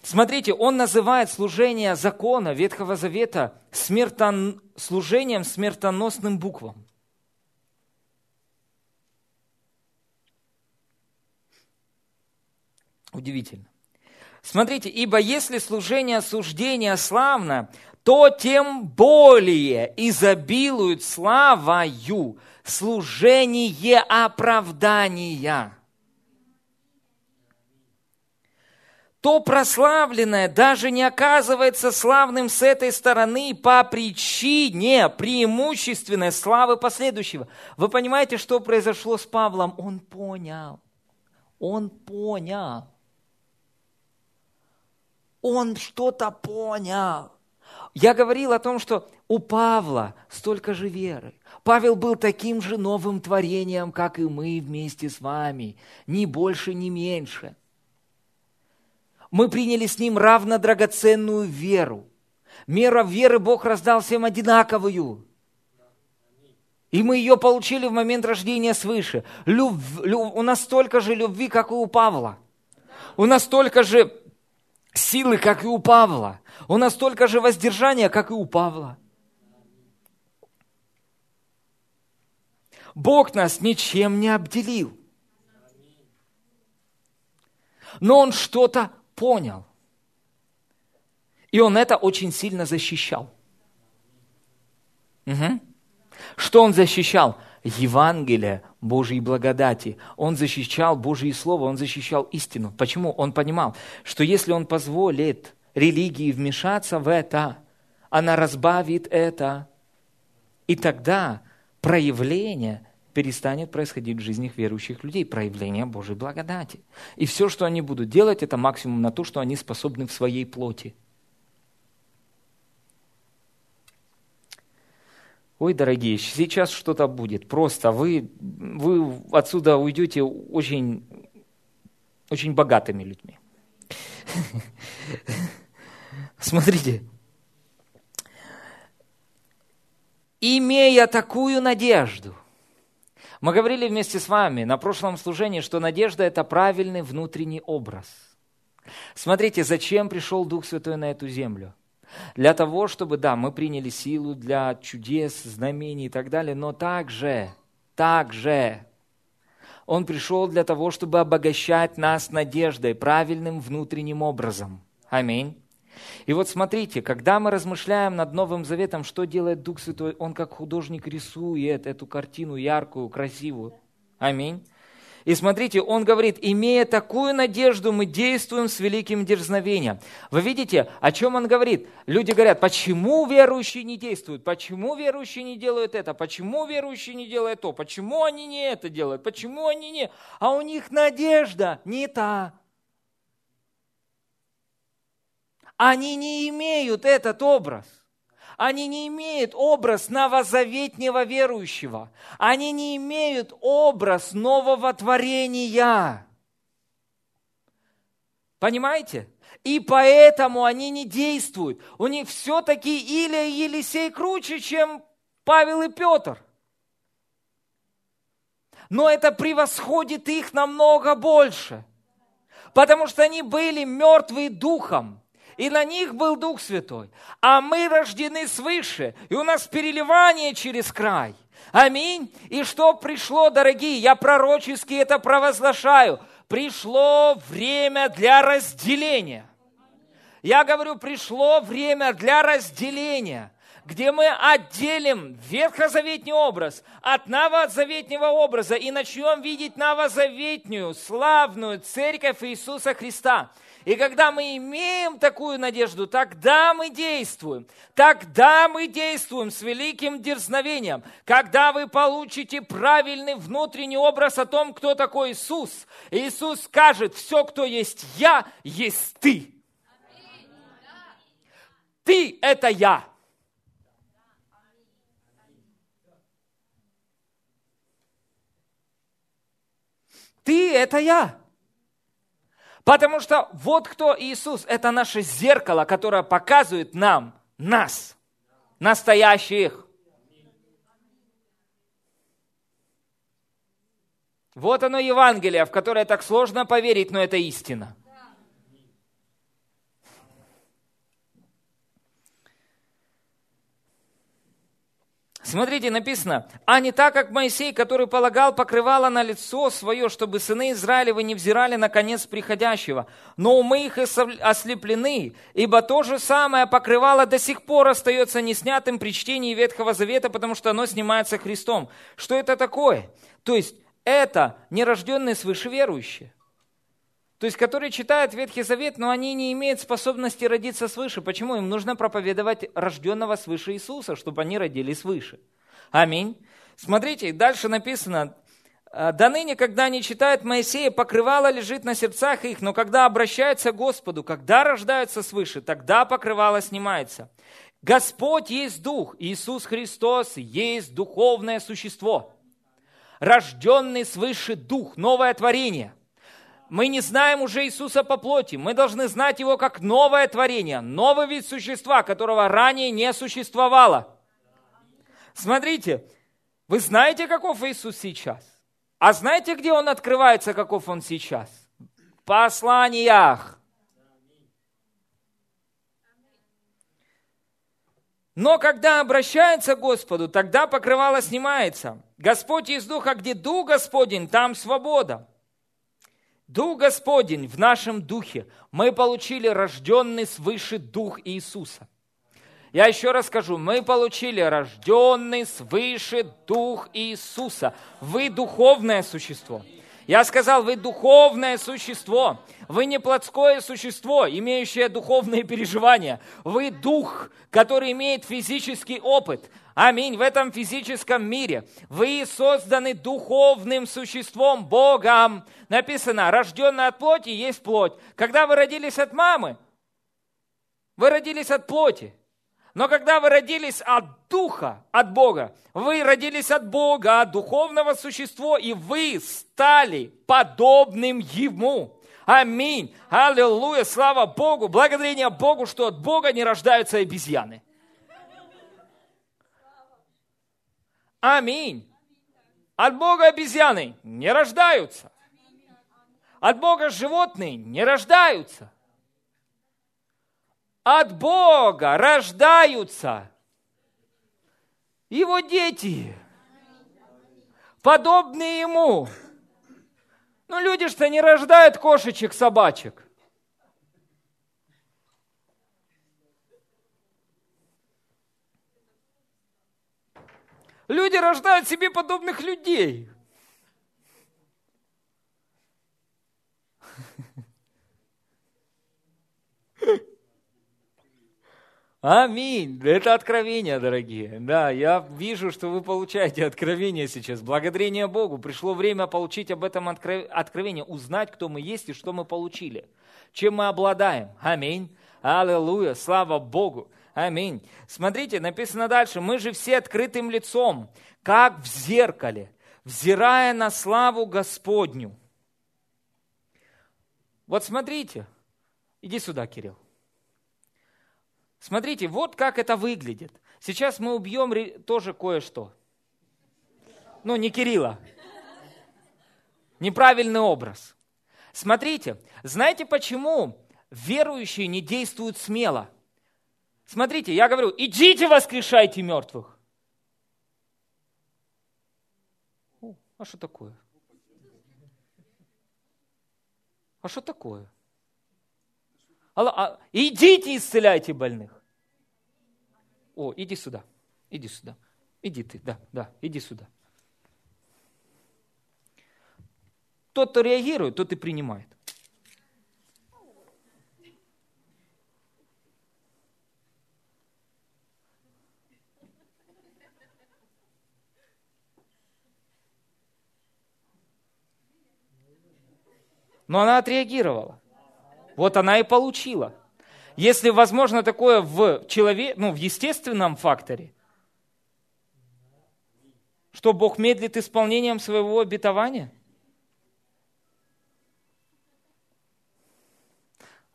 Смотрите, он называет служение закона Ветхого Завета смертон... служением смертоносным буквам. Удивительно. Смотрите, ибо если служение осуждения славно, то тем более изобилует славою служение оправдания. То прославленное даже не оказывается славным с этой стороны по причине преимущественной славы последующего. Вы понимаете, что произошло с Павлом? Он понял. Он понял. Он что-то понял. Я говорил о том, что у Павла столько же веры. Павел был таким же новым творением, как и мы вместе с вами. Ни больше, ни меньше – мы приняли с ним равно драгоценную веру. Мера веры Бог раздал всем одинаковую. И мы ее получили в момент рождения свыше. Люб, люб, у нас столько же любви, как и у Павла. У нас столько же силы, как и у Павла. У нас столько же воздержания, как и у Павла. Бог нас ничем не обделил. Но Он что-то понял. И он это очень сильно защищал. Угу. Что он защищал? Евангелие Божьей благодати. Он защищал Божье Слово, он защищал истину. Почему? Он понимал, что если он позволит религии вмешаться в это, она разбавит это, и тогда проявление перестанет происходить в жизнях верующих людей, проявление Божьей благодати. И все, что они будут делать, это максимум на то, что они способны в своей плоти. Ой, дорогие, сейчас что-то будет. Просто вы, вы отсюда уйдете очень, очень богатыми людьми. Смотрите. Имея такую надежду – мы говорили вместе с вами на прошлом служении, что надежда – это правильный внутренний образ. Смотрите, зачем пришел Дух Святой на эту землю? Для того, чтобы, да, мы приняли силу для чудес, знамений и так далее, но также, также Он пришел для того, чтобы обогащать нас надеждой, правильным внутренним образом. Аминь. И вот смотрите, когда мы размышляем над Новым Заветом, что делает Дух Святой? Он как художник рисует эту картину яркую, красивую. Аминь. И смотрите, он говорит, имея такую надежду, мы действуем с великим дерзновением. Вы видите, о чем он говорит? Люди говорят, почему верующие не действуют? Почему верующие не делают это? Почему верующие не делают то? Почему они не это делают? Почему они не... А у них надежда не та. Они не имеют этот образ. Они не имеют образ новозаветнего верующего. Они не имеют образ нового творения. Понимаете? И поэтому они не действуют. У них все-таки Илия и Елисей круче, чем Павел и Петр. Но это превосходит их намного больше – потому что они были мертвые духом, и на них был Дух Святой. А мы рождены свыше, и у нас переливание через край. Аминь. И что пришло, дорогие, я пророчески это провозглашаю. Пришло время для разделения. Я говорю, пришло время для разделения где мы отделим ветхозаветний образ от новозаветнего образа и начнем видеть новозаветнюю, славную церковь Иисуса Христа. И когда мы имеем такую надежду, тогда мы действуем. Тогда мы действуем с великим дерзновением. Когда вы получите правильный внутренний образ о том, кто такой Иисус, Иисус скажет, все, кто есть я, есть ты. Ты – это я. Ты – это я. Потому что вот кто Иисус, это наше зеркало, которое показывает нам нас, настоящих. Вот оно Евангелие, в которое так сложно поверить, но это истина. Смотрите, написано, а не так, как Моисей, который полагал покрывало на лицо свое, чтобы сыны Израилевы не взирали на конец приходящего. Но умы их ослеплены, ибо то же самое покрывало до сих пор остается неснятым при чтении Ветхого Завета, потому что оно снимается Христом. Что это такое? То есть, это нерожденные свыше верующие. То есть, которые читают Ветхий Завет, но они не имеют способности родиться свыше. Почему? Им нужно проповедовать рожденного свыше Иисуса, чтобы они родились свыше. Аминь. Смотрите, дальше написано, «А, до ныне, когда они читают Моисея, покрывало лежит на сердцах их, но когда обращаются к Господу, когда рождаются свыше, тогда покрывало снимается. Господь есть Дух, Иисус Христос есть духовное существо, рожденный свыше Дух, новое творение – мы не знаем уже Иисуса по плоти. Мы должны знать Его как новое творение, новый вид существа, которого ранее не существовало. Смотрите, вы знаете, каков Иисус сейчас? А знаете, где Он открывается, каков Он сейчас? В посланиях. Но когда обращается к Господу, тогда покрывало снимается. Господь из Духа, где Дух Господень, там свобода. Дух Господень в нашем духе. Мы получили рожденный свыше Дух Иисуса. Я еще раз скажу, мы получили рожденный свыше Дух Иисуса. Вы духовное существо. Я сказал, вы духовное существо. Вы не плотское существо, имеющее духовные переживания. Вы дух, который имеет физический опыт. Аминь. В этом физическом мире вы созданы духовным существом, Богом. Написано, рожденный от плоти есть плоть. Когда вы родились от мамы, вы родились от плоти. Но когда вы родились от Духа, от Бога, вы родились от Бога, от духовного существа, и вы стали подобным Ему. Аминь. Аллилуйя. Слава Богу. Благодарение Богу, что от Бога не рождаются обезьяны. Аминь. От Бога обезьяны не рождаются. От Бога животные не рождаются. От Бога рождаются Его дети, подобные Ему. Ну, люди что не рождают кошечек, собачек. Люди рождают себе подобных людей. Аминь. Это откровение, дорогие. Да, я вижу, что вы получаете откровение сейчас. Благодарение Богу. Пришло время получить об этом откровение, узнать, кто мы есть и что мы получили. Чем мы обладаем. Аминь. Аллилуйя. Слава Богу. Аминь. Смотрите, написано дальше. Мы же все открытым лицом, как в зеркале, взирая на славу Господню. Вот смотрите. Иди сюда, Кирилл. Смотрите, вот как это выглядит. Сейчас мы убьем тоже кое-что. Ну, не Кирилла. Неправильный образ. Смотрите, знаете почему верующие не действуют смело? Смотрите, я говорю, идите воскрешайте мертвых. О, а что такое? А что такое? А, идите исцеляйте больных. О, иди сюда, иди сюда. Иди ты, да, да, иди сюда. Тот, кто реагирует, тот и принимает. Но она отреагировала. Вот она и получила. Если возможно такое в, человек, ну, в естественном факторе, что Бог медлит исполнением своего обетования?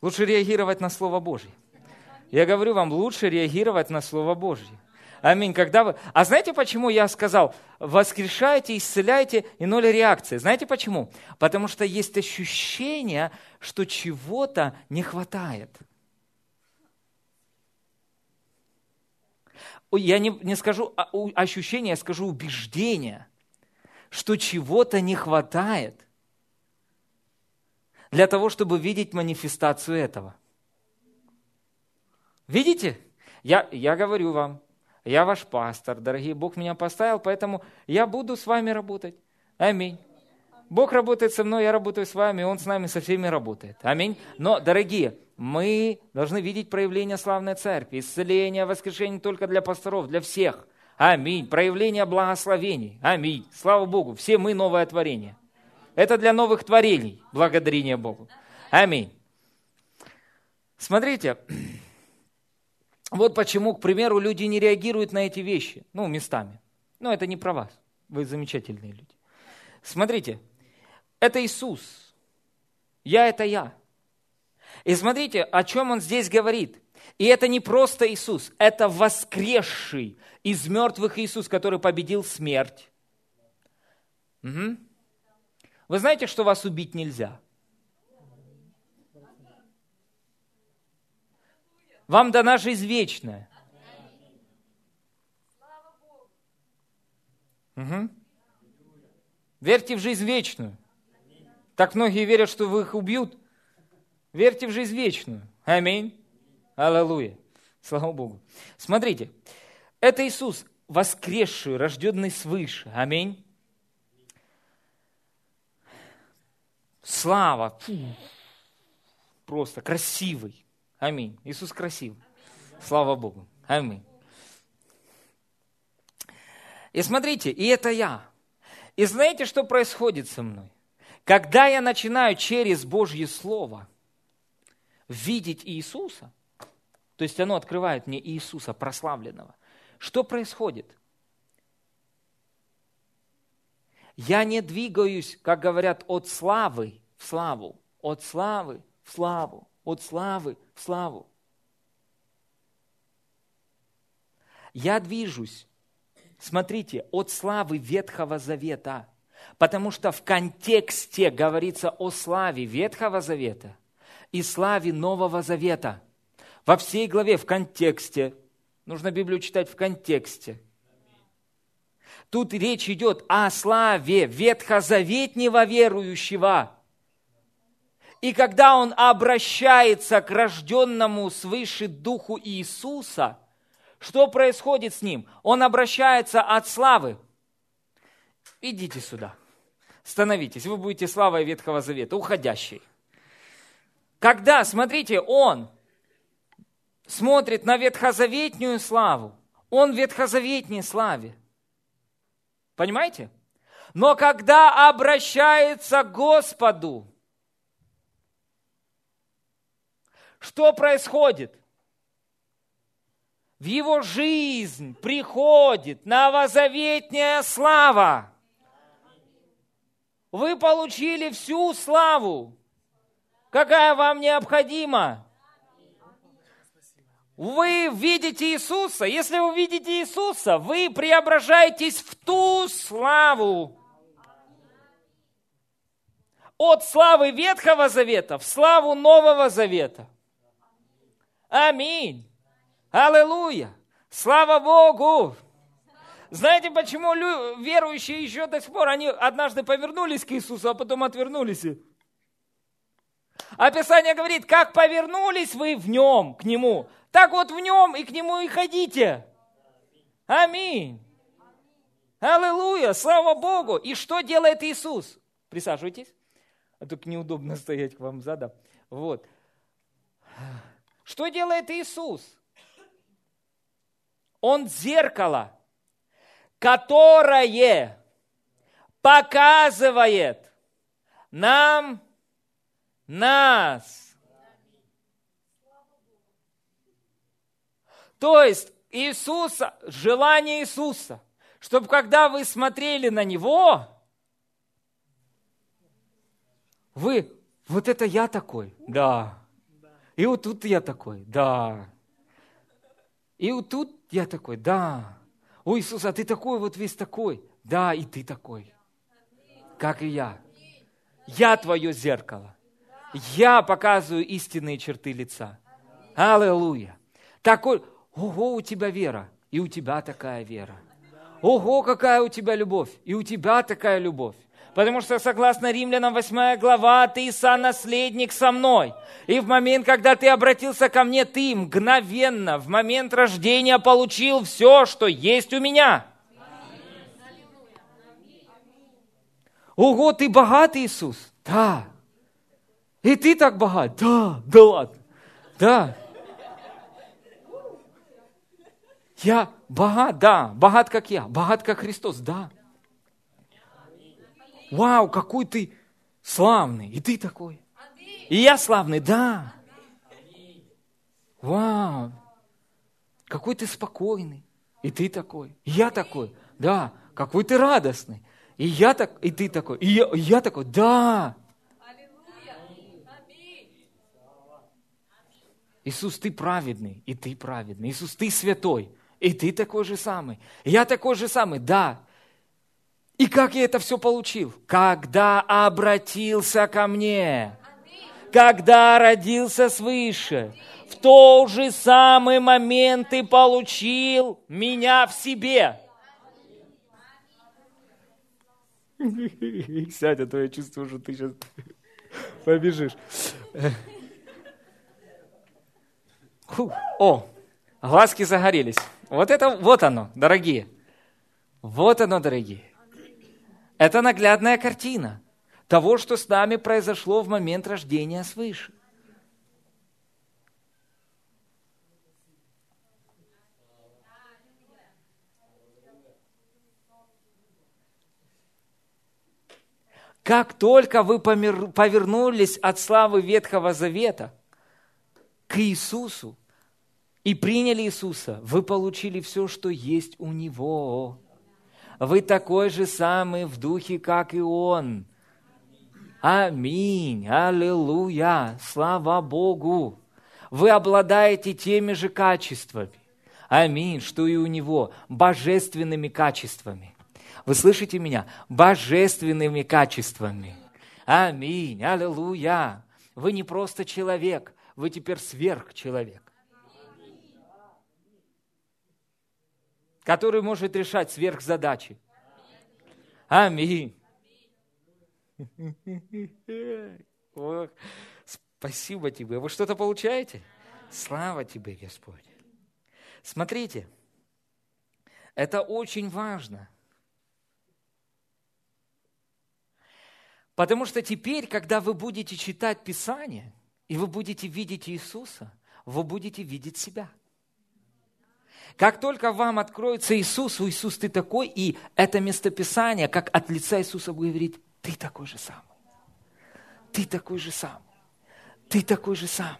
Лучше реагировать на Слово Божье. Я говорю вам, лучше реагировать на Слово Божье. Аминь. Когда вы... А знаете, почему я сказал, воскрешайте, исцеляйте и ноль реакции? Знаете почему? Потому что есть ощущение, что чего-то не хватает. Я не, не скажу а, ощущение, я скажу убеждение, что чего-то не хватает для того, чтобы видеть манифестацию этого. Видите? Я, я говорю вам, я ваш пастор, дорогие, Бог меня поставил, поэтому я буду с вами работать. Аминь. Бог работает со мной, я работаю с вами, Он с нами со всеми работает. Аминь. Но, дорогие, мы должны видеть проявление славной церкви, исцеление, воскрешение только для пасторов, для всех. Аминь. Проявление благословений. Аминь. Слава Богу. Все мы новое творение. Это для новых творений. Благодарение Богу. Аминь. Смотрите, вот почему, к примеру, люди не реагируют на эти вещи, ну, местами. Но это не про вас, вы замечательные люди. Смотрите, это Иисус. Я – это я. И смотрите, о чем он здесь говорит. И это не просто Иисус, это воскресший из мертвых Иисус, который победил смерть. Угу. Вы знаете, что вас убить нельзя – Вам дана жизнь вечная. Угу. Верьте в жизнь вечную. Так многие верят, что вы их убьют. Верьте в жизнь вечную. Аминь. Аллилуйя. Слава Богу. Смотрите, это Иисус, воскресший, рожденный свыше. Аминь. Слава. Фу. Просто красивый. Аминь. Иисус красив. Слава Богу. Аминь. И смотрите, и это я. И знаете, что происходит со мной? Когда я начинаю через Божье Слово видеть Иисуса, то есть оно открывает мне Иисуса прославленного, что происходит? Я не двигаюсь, как говорят, от славы в славу, от славы в славу от славы славу. Я движусь, смотрите, от славы Ветхого Завета, потому что в контексте говорится о славе Ветхого Завета и славе Нового Завета. Во всей главе в контексте. Нужно Библию читать в контексте. Тут речь идет о славе ветхозаветнего верующего – и когда он обращается к рожденному свыше Духу Иисуса, что происходит с ним? Он обращается от славы. Идите сюда. Становитесь. Вы будете славой Ветхого Завета, уходящей. Когда, смотрите, он смотрит на ветхозаветную славу, он в ветхозаветней славе. Понимаете? Но когда обращается к Господу, Что происходит? В его жизнь приходит новозаветняя слава. Вы получили всю славу, какая вам необходима. Вы видите Иисуса. Если вы видите Иисуса, вы преображаетесь в ту славу. от славы Ветхого Завета в славу Нового Завета. Аминь. Аллилуйя. Слава Богу. Знаете, почему верующие еще до сих пор, они однажды повернулись к Иисусу, а потом отвернулись. А Писание говорит, как повернулись вы в нем, к Нему, так вот в нем и к Нему и ходите. Аминь. Аллилуйя, слава Богу. И что делает Иисус? Присаживайтесь. А только неудобно стоять к вам задом. Вот. Что делает Иисус? Он зеркало, которое показывает нам нас. То есть Иисуса, желание Иисуса, чтобы когда вы смотрели на Него, вы, вот это я такой, да. И вот тут я такой, да. И вот тут я такой, да. О, Иисус, а ты такой вот весь такой. Да, и ты такой, как и я. Я твое зеркало. Я показываю истинные черты лица. Аллилуйя. Такой, ого, у тебя вера, и у тебя такая вера. Ого, какая у тебя любовь, и у тебя такая любовь. Потому что, согласно Римлянам 8 глава, ты наследник со мной. И в момент, когда ты обратился ко мне, ты мгновенно, в момент рождения получил все, что есть у меня. Ого, ты богатый, Иисус? Да. И ты так богат? Да, да ладно. Да. Я богат, да, богат как я, богат как Христос, да. Вау, какой ты славный, и ты такой. И я славный, да. Вау, какой ты спокойный, и ты такой, и я такой, да, какой ты радостный, и я так, и ты такой, и я, и я такой, да. Иисус, ты праведный, и ты праведный. Иисус, ты святой, и ты такой же самый. Я такой же самый, да. И как я это все получил? Когда обратился ко мне. Когда родился свыше. В тот же самый момент ты получил меня в себе. Сядь, а то я чувствую, что ты сейчас побежишь. О, глазки загорелись. Вот это, вот оно, дорогие. Вот оно, дорогие. Это наглядная картина того, что с нами произошло в момент рождения свыше. Как только вы повернулись от славы Ветхого Завета к Иисусу, и приняли Иисуса, вы получили все, что есть у Него. Вы такой же самый в духе, как и Он. Аминь. Аллилуйя. Слава Богу. Вы обладаете теми же качествами. Аминь, что и у Него. Божественными качествами. Вы слышите меня? Божественными качествами. Аминь. Аллилуйя. Вы не просто человек, вы теперь сверхчеловек. Который может решать сверхзадачи. Аминь. Ох, спасибо тебе. Вы что-то получаете? Слава тебе, Господь. Смотрите, это очень важно. Потому что теперь, когда вы будете читать Писание, и вы будете видеть Иисуса, вы будете видеть себя – как только вам откроется Иисус, у Иисус ты такой, и это местописание, как от лица Иисуса будет говорить, ты такой же самый. Ты такой же самый. Ты такой же самый.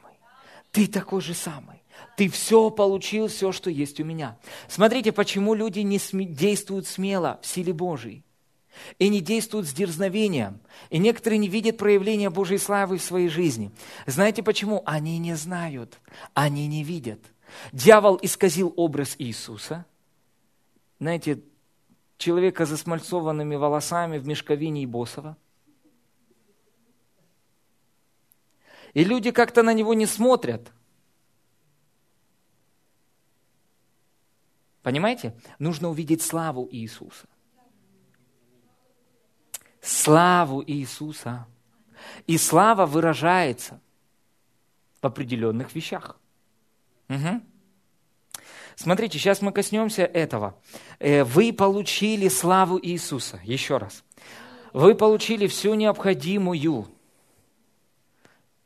Ты такой же самый. Ты все получил, все, что есть у меня. Смотрите, почему люди не действуют смело в силе Божией и не действуют с дерзновением. И некоторые не видят проявления Божьей славы в своей жизни. Знаете почему? Они не знают, они не видят. Дьявол исказил образ Иисуса. Знаете, человека за смальцованными волосами в мешковине и босова. И люди как-то на него не смотрят. Понимаете? Нужно увидеть славу Иисуса. Славу Иисуса. И слава выражается в определенных вещах. Угу. Смотрите, сейчас мы коснемся этого. Э, вы получили славу Иисуса. Еще раз. Вы получили всю необходимую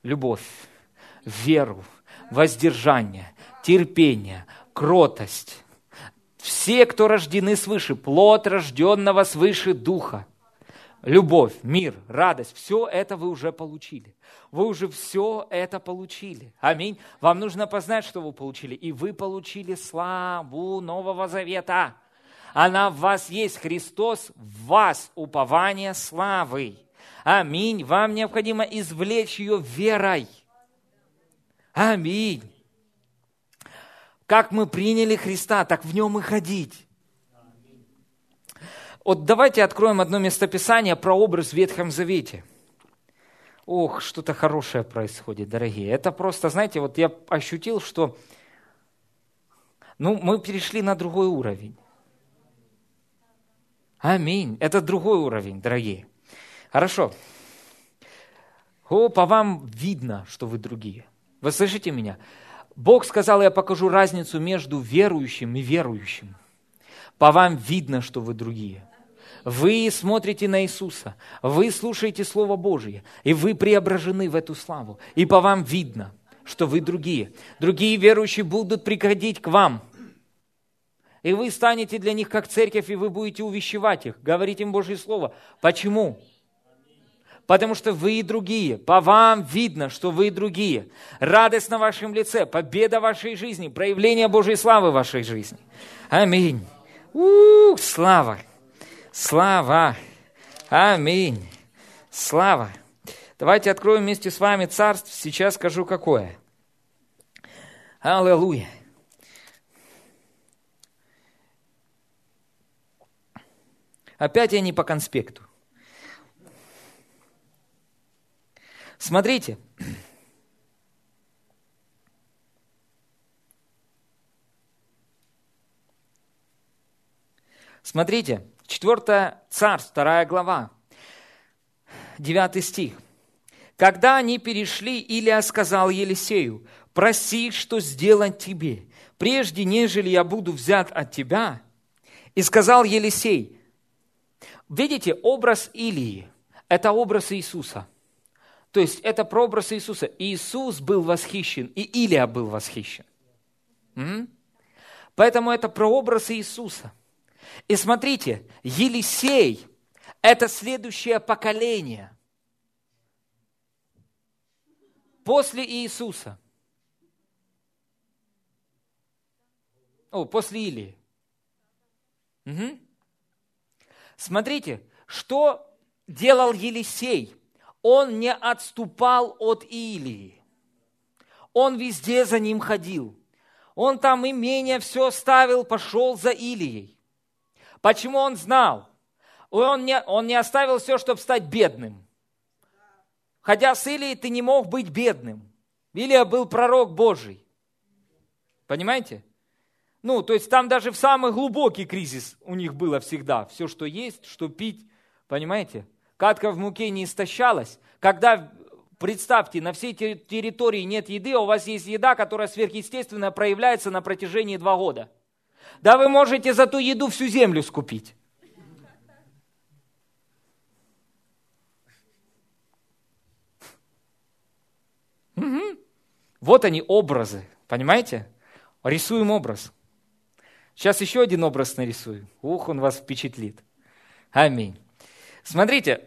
любовь, веру, воздержание, терпение, кротость. Все, кто рождены свыше, плод рожденного свыше духа. Любовь, мир, радость, все это вы уже получили. Вы уже все это получили. Аминь. Вам нужно познать, что вы получили. И вы получили славу Нового Завета. Она в вас есть. Христос в вас. Упование славы. Аминь. Вам необходимо извлечь ее верой. Аминь. Как мы приняли Христа, так в нем и ходить. Вот давайте откроем одно местописание про образ в Ветхом Завете. Ох, что-то хорошее происходит, дорогие. Это просто, знаете, вот я ощутил, что ну, мы перешли на другой уровень. Аминь. Это другой уровень, дорогие. Хорошо. О, по вам видно, что вы другие. Вы слышите меня? Бог сказал, я покажу разницу между верующим и верующим. По вам видно, что вы другие. Вы смотрите на Иисуса, вы слушаете Слово Божие, и вы преображены в эту славу. И по вам видно, что вы другие. Другие верующие будут приходить к вам. И вы станете для них как церковь, и вы будете увещевать их, говорить им Божье Слово. Почему? потому что вы другие. По вам видно, что вы другие. Радость на вашем лице, победа в вашей жизни, проявление Божьей славы в вашей жизни. Аминь. У, слава! Слава! Аминь! Слава! Давайте откроем вместе с вами царство. Сейчас скажу, какое. Аллилуйя! Опять я не по конспекту. Смотрите. Смотрите, 4 царств, 2 глава, 9 стих. Когда они перешли, Илия сказал Елисею, проси, что сделать тебе, прежде нежели я буду взят от тебя. И сказал Елисей, видите, образ Илии – это образ Иисуса – то есть это прообраз Иисуса. Иисус был восхищен, и Илия был восхищен. Поэтому это прообраз Иисуса. И смотрите, Елисей – это следующее поколение после Иисуса. О, после Илии. Угу. Смотрите, что делал Елисей – он не отступал от Илии. Он везде за ним ходил. Он там имение все ставил, пошел за Илией. Почему он знал? Он не, он не оставил все, чтобы стать бедным. Хотя с Илией ты не мог быть бедным. Илия был пророк Божий. Понимаете? Ну, то есть там даже в самый глубокий кризис у них было всегда. Все, что есть, что пить. Понимаете? Катка в муке не истощалась. Когда, представьте, на всей территории нет еды, а у вас есть еда, которая сверхъестественно проявляется на протяжении два года. Да вы можете за ту еду всю землю скупить. Угу. Вот они образы, понимаете? Рисуем образ. Сейчас еще один образ нарисую. Ух, он вас впечатлит. Аминь. Смотрите,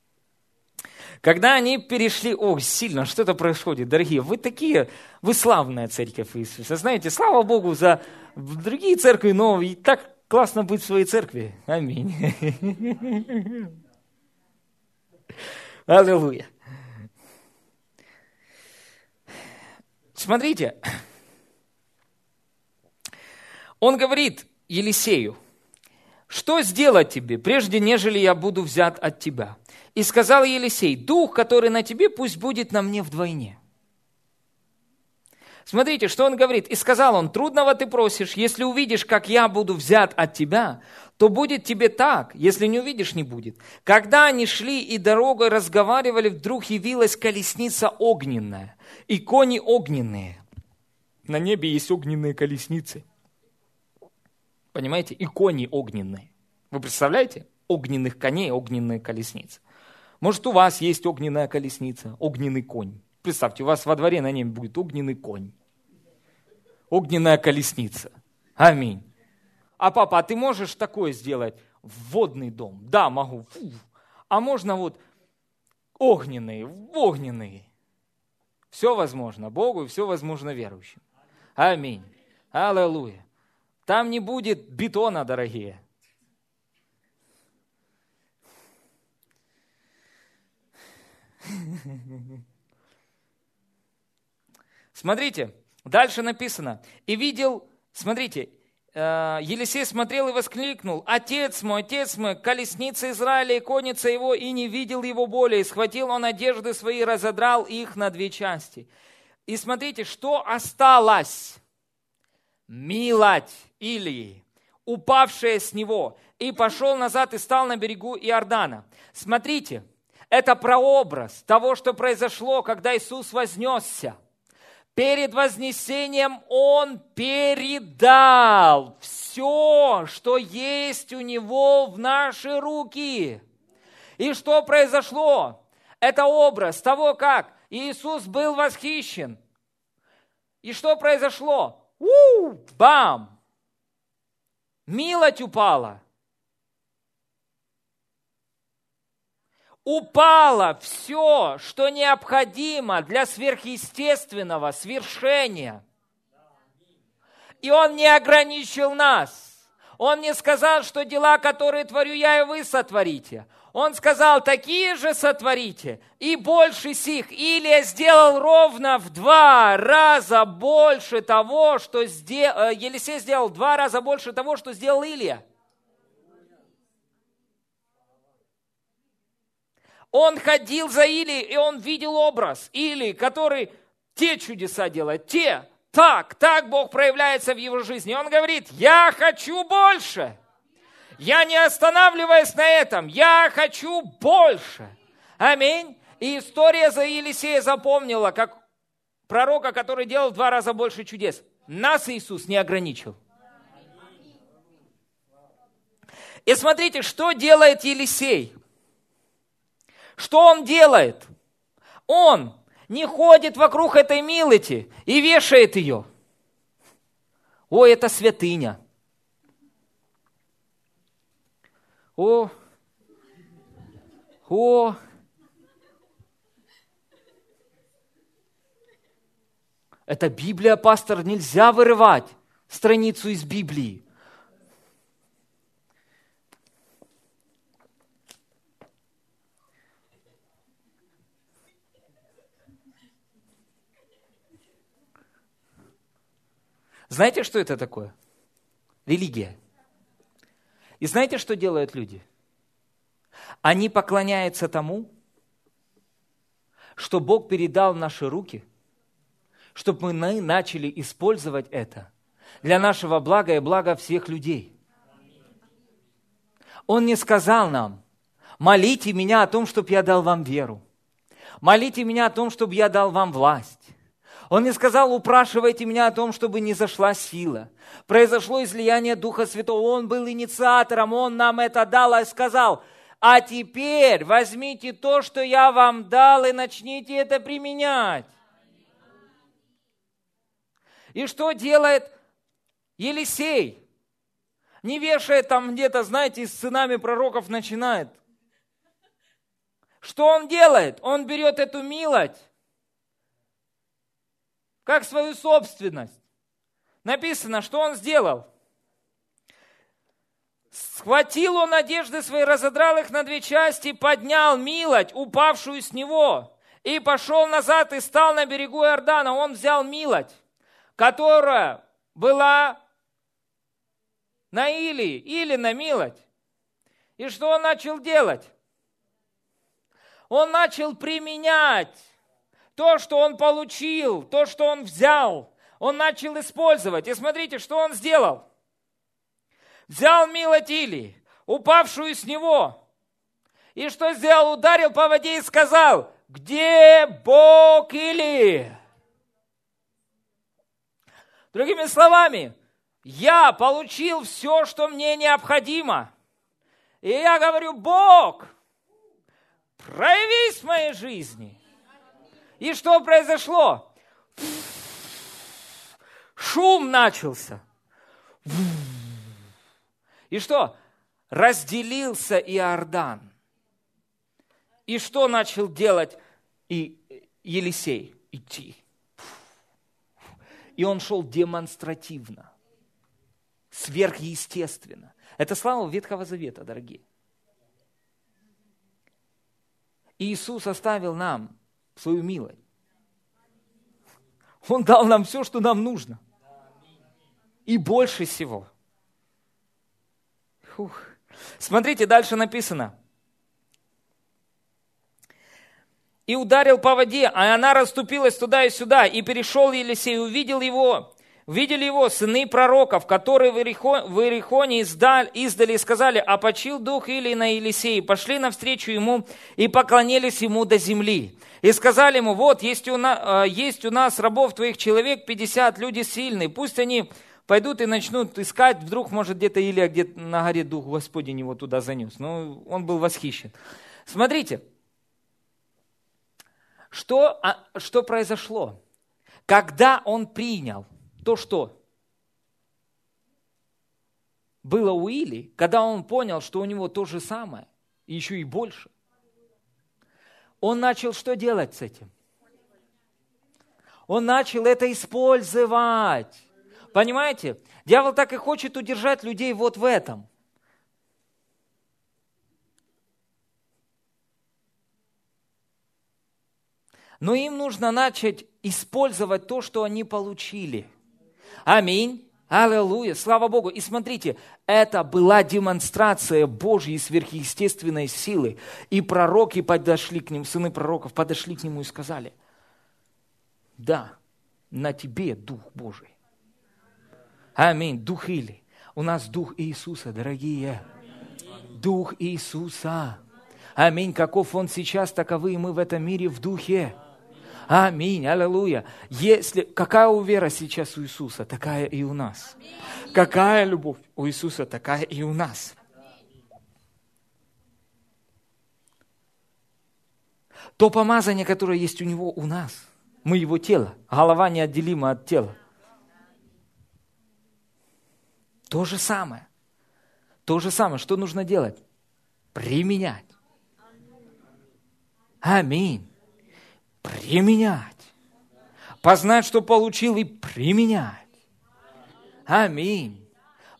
когда они перешли, ох, сильно что-то происходит, дорогие, вы такие, вы славная церковь Иисуса. Знаете, слава Богу за другие церкви, но и так классно быть в своей церкви. Аминь. Аллилуйя. Смотрите, он говорит Елисею, что сделать тебе, прежде нежели я буду взят от тебя? И сказал Елисей, дух, который на тебе, пусть будет на мне вдвойне. Смотрите, что он говорит. И сказал он, трудного ты просишь, если увидишь, как я буду взят от тебя, то будет тебе так, если не увидишь, не будет. Когда они шли и дорогой разговаривали, вдруг явилась колесница огненная и кони огненные. На небе есть огненные колесницы. Понимаете? И кони огненные. Вы представляете? Огненных коней, огненные колесницы. Может, у вас есть огненная колесница, огненный конь. Представьте, у вас во дворе на нем будет огненный конь огненная колесница. Аминь. А папа, а ты можешь такое сделать? Водный дом. Да, могу. Фу. А можно вот огненные, огненные. Все возможно Богу и все возможно верующим. Аминь. Аллилуйя. Там не будет бетона, дорогие. Смотрите, Дальше написано. И видел, смотрите, э, Елисей смотрел и воскликнул, «Отец мой, отец мой, колесница Израиля и конница его, и не видел его более. И схватил он одежды свои, разодрал их на две части». И смотрите, что осталось? Милать Илии, упавшая с него, и пошел назад и стал на берегу Иордана. Смотрите, это прообраз того, что произошло, когда Иисус вознесся – перед вознесением Он передал все, что есть у Него в наши руки. И что произошло? Это образ того, как Иисус был восхищен. И что произошло? У, бам! Милость упала. Упало все, что необходимо для сверхъестественного свершения. И Он не ограничил нас. Он не сказал, что дела, которые творю я, и вы сотворите. Он сказал, такие же сотворите, и больше сих. Илия сделал ровно в два раза больше того, что сделал... Э, Елисей сделал два раза больше того, что сделал Илия. Он ходил за Или, и он видел образ Или, который те чудеса делает, те, так, так Бог проявляется в его жизни. Он говорит, я хочу больше. Я не останавливаюсь на этом, я хочу больше. Аминь. И история за Елисея запомнила, как пророка, который делал в два раза больше чудес. Нас Иисус не ограничил. И смотрите, что делает Елисей. Что он делает? Он не ходит вокруг этой милоти и вешает ее. О, это святыня. О, о, это Библия, пастор, нельзя вырывать страницу из Библии. Знаете, что это такое? Религия. И знаете, что делают люди? Они поклоняются тому, что Бог передал в наши руки, чтобы мы начали использовать это для нашего блага и блага всех людей. Он не сказал нам, молите меня о том, чтобы я дал вам веру. Молите меня о том, чтобы я дал вам власть. Он не сказал, упрашивайте меня о том, чтобы не зашла сила. Произошло излияние Духа Святого. Он был инициатором, Он нам это дал и сказал, а теперь возьмите то, что я вам дал, и начните это применять. И что делает Елисей? Не вешает там где-то, знаете, с сынами пророков начинает. Что он делает? Он берет эту милость как свою собственность. Написано, что он сделал. Схватил он одежды свои, разодрал их на две части, поднял милость, упавшую с него, и пошел назад и стал на берегу Иордана. Он взял милость, которая была на Или, или на милость. И что он начал делать? Он начал применять то, что он получил, то, что он взял. Он начал использовать. И смотрите, что он сделал. Взял милость Или, упавшую с него. И что сделал? Ударил по воде и сказал, где Бог Или? Другими словами, я получил все, что мне необходимо. И я говорю, Бог, проявись в моей жизни. И что произошло? Шум начался. И что? Разделился Иордан. И что начал делать и Елисей? Идти. И он шел демонстративно, сверхъестественно. Это слава Ветхого Завета, дорогие. Иисус оставил нам свою милость. Он дал нам все, что нам нужно. И больше всего. Фух. Смотрите, дальше написано. И ударил по воде, а она расступилась туда и сюда. И перешел Елисей, увидел его, Видели его сыны пророков, которые в Иерихоне издали, и сказали, а почил дух или на Елисей, пошли навстречу ему и поклонились ему до земли. И сказали ему, вот, есть у, на, есть у нас рабов твоих человек 50, люди сильные, пусть они пойдут и начнут искать, вдруг, может, где-то Илия где-то на горе Дух Господень его туда занес. Но он был восхищен. Смотрите, что, а, что произошло? Когда он принял то, что было у Или, когда он понял, что у него то же самое, и еще и больше, он начал что делать с этим? Он начал это использовать. Понимаете? Дьявол так и хочет удержать людей вот в этом. Но им нужно начать использовать то, что они получили – Аминь. Аллилуйя, слава Богу. И смотрите, это была демонстрация Божьей сверхъестественной силы. И пророки подошли к нему, сыны пророков подошли к нему и сказали, да, на тебе Дух Божий. Аминь, Дух Или. У нас Дух Иисуса, дорогие. Дух Иисуса. Аминь, каков Он сейчас, таковы и мы в этом мире в Духе. Аминь, аллилуйя. Если, какая у вера сейчас у Иисуса, такая и у нас. Какая любовь у Иисуса, такая и у нас. То помазание, которое есть у Него, у нас. Мы Его тело. Голова неотделима от тела. То же самое. То же самое. Что нужно делать? Применять. Аминь применять. Познать, что получил, и применять. Аминь.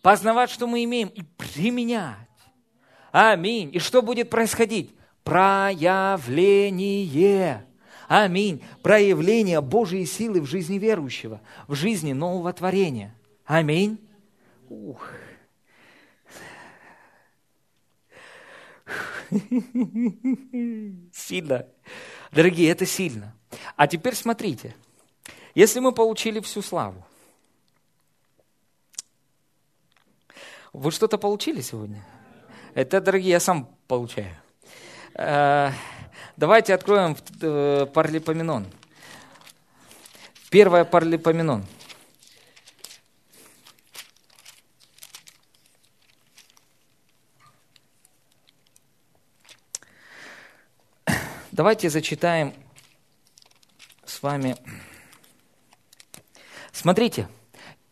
Познавать, что мы имеем, и применять. Аминь. И что будет происходить? Проявление. Аминь. Проявление Божьей силы в жизни верующего, в жизни нового творения. Аминь. Ух. Сильно. Дорогие, это сильно. А теперь смотрите. Если мы получили всю славу, вы что-то получили сегодня? Это, дорогие, я сам получаю. Э, давайте откроем э, Парлипоменон. Первое Парлипоменон. Давайте зачитаем с вами. Смотрите,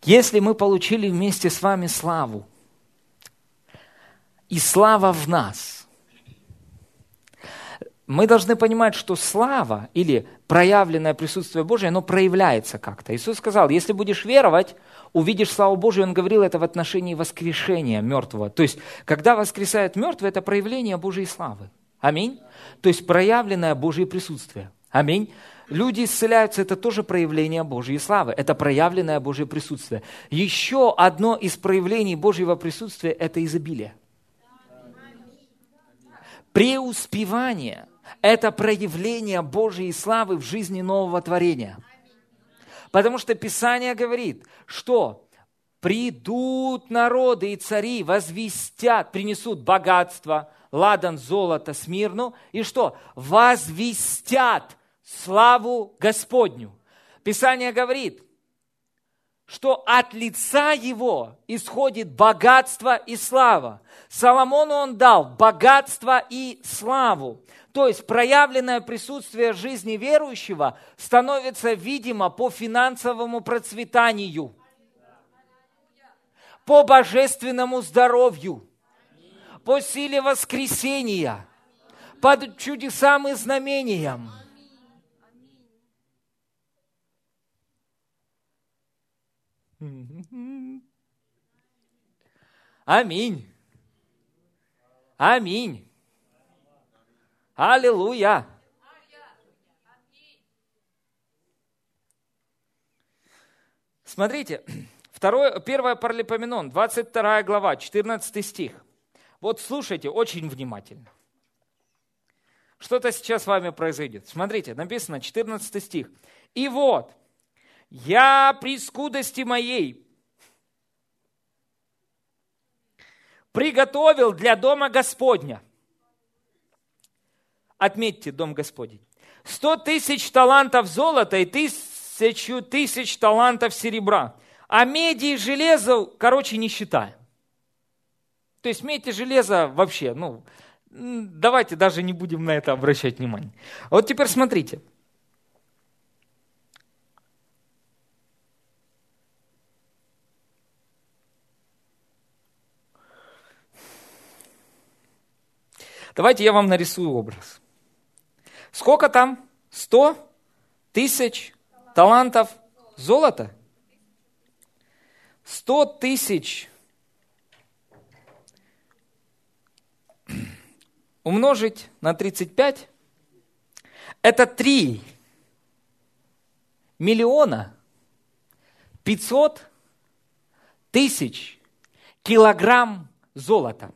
если мы получили вместе с вами славу, и слава в нас, мы должны понимать, что слава или проявленное присутствие Божие, оно проявляется как-то. Иисус сказал, если будешь веровать, увидишь славу Божию. Он говорил это в отношении воскрешения мертвого. То есть, когда воскресает мертвый, это проявление Божьей славы. Аминь. То есть проявленное Божье присутствие. Аминь. Люди исцеляются, это тоже проявление Божьей славы, это проявленное Божье присутствие. Еще одно из проявлений Божьего присутствия – это изобилие. Преуспевание. Это проявление Божьей славы в жизни нового творения. Потому что Писание говорит, что придут народы и цари, возвестят, принесут богатство, ладан, золото, смирну, и что? Возвестят славу Господню. Писание говорит, что от лица его исходит богатство и слава. Соломону он дал богатство и славу. То есть проявленное присутствие жизни верующего становится видимо по финансовому процветанию, по божественному здоровью, по силе воскресения, по чудесам и знамениям. Аминь. Аминь. Аллилуйя. Смотрите, второе, 1 Паралипоменон, 22 глава, 14 стих. Вот слушайте очень внимательно. Что-то сейчас с вами произойдет. Смотрите, написано 14 стих. «И вот, я при скудости моей приготовил для дома Господня Отметьте дом Господень. Сто тысяч талантов золота и тысячу тысяч талантов серебра. А меди и железо, короче, не считаем. То есть медь и железо вообще, ну, давайте даже не будем на это обращать внимание. Вот теперь смотрите. Давайте я вам нарисую образ. Сколько там? Сто тысяч талантов золота? Сто тысяч умножить на 35 – это 3 миллиона 500 тысяч килограмм золота.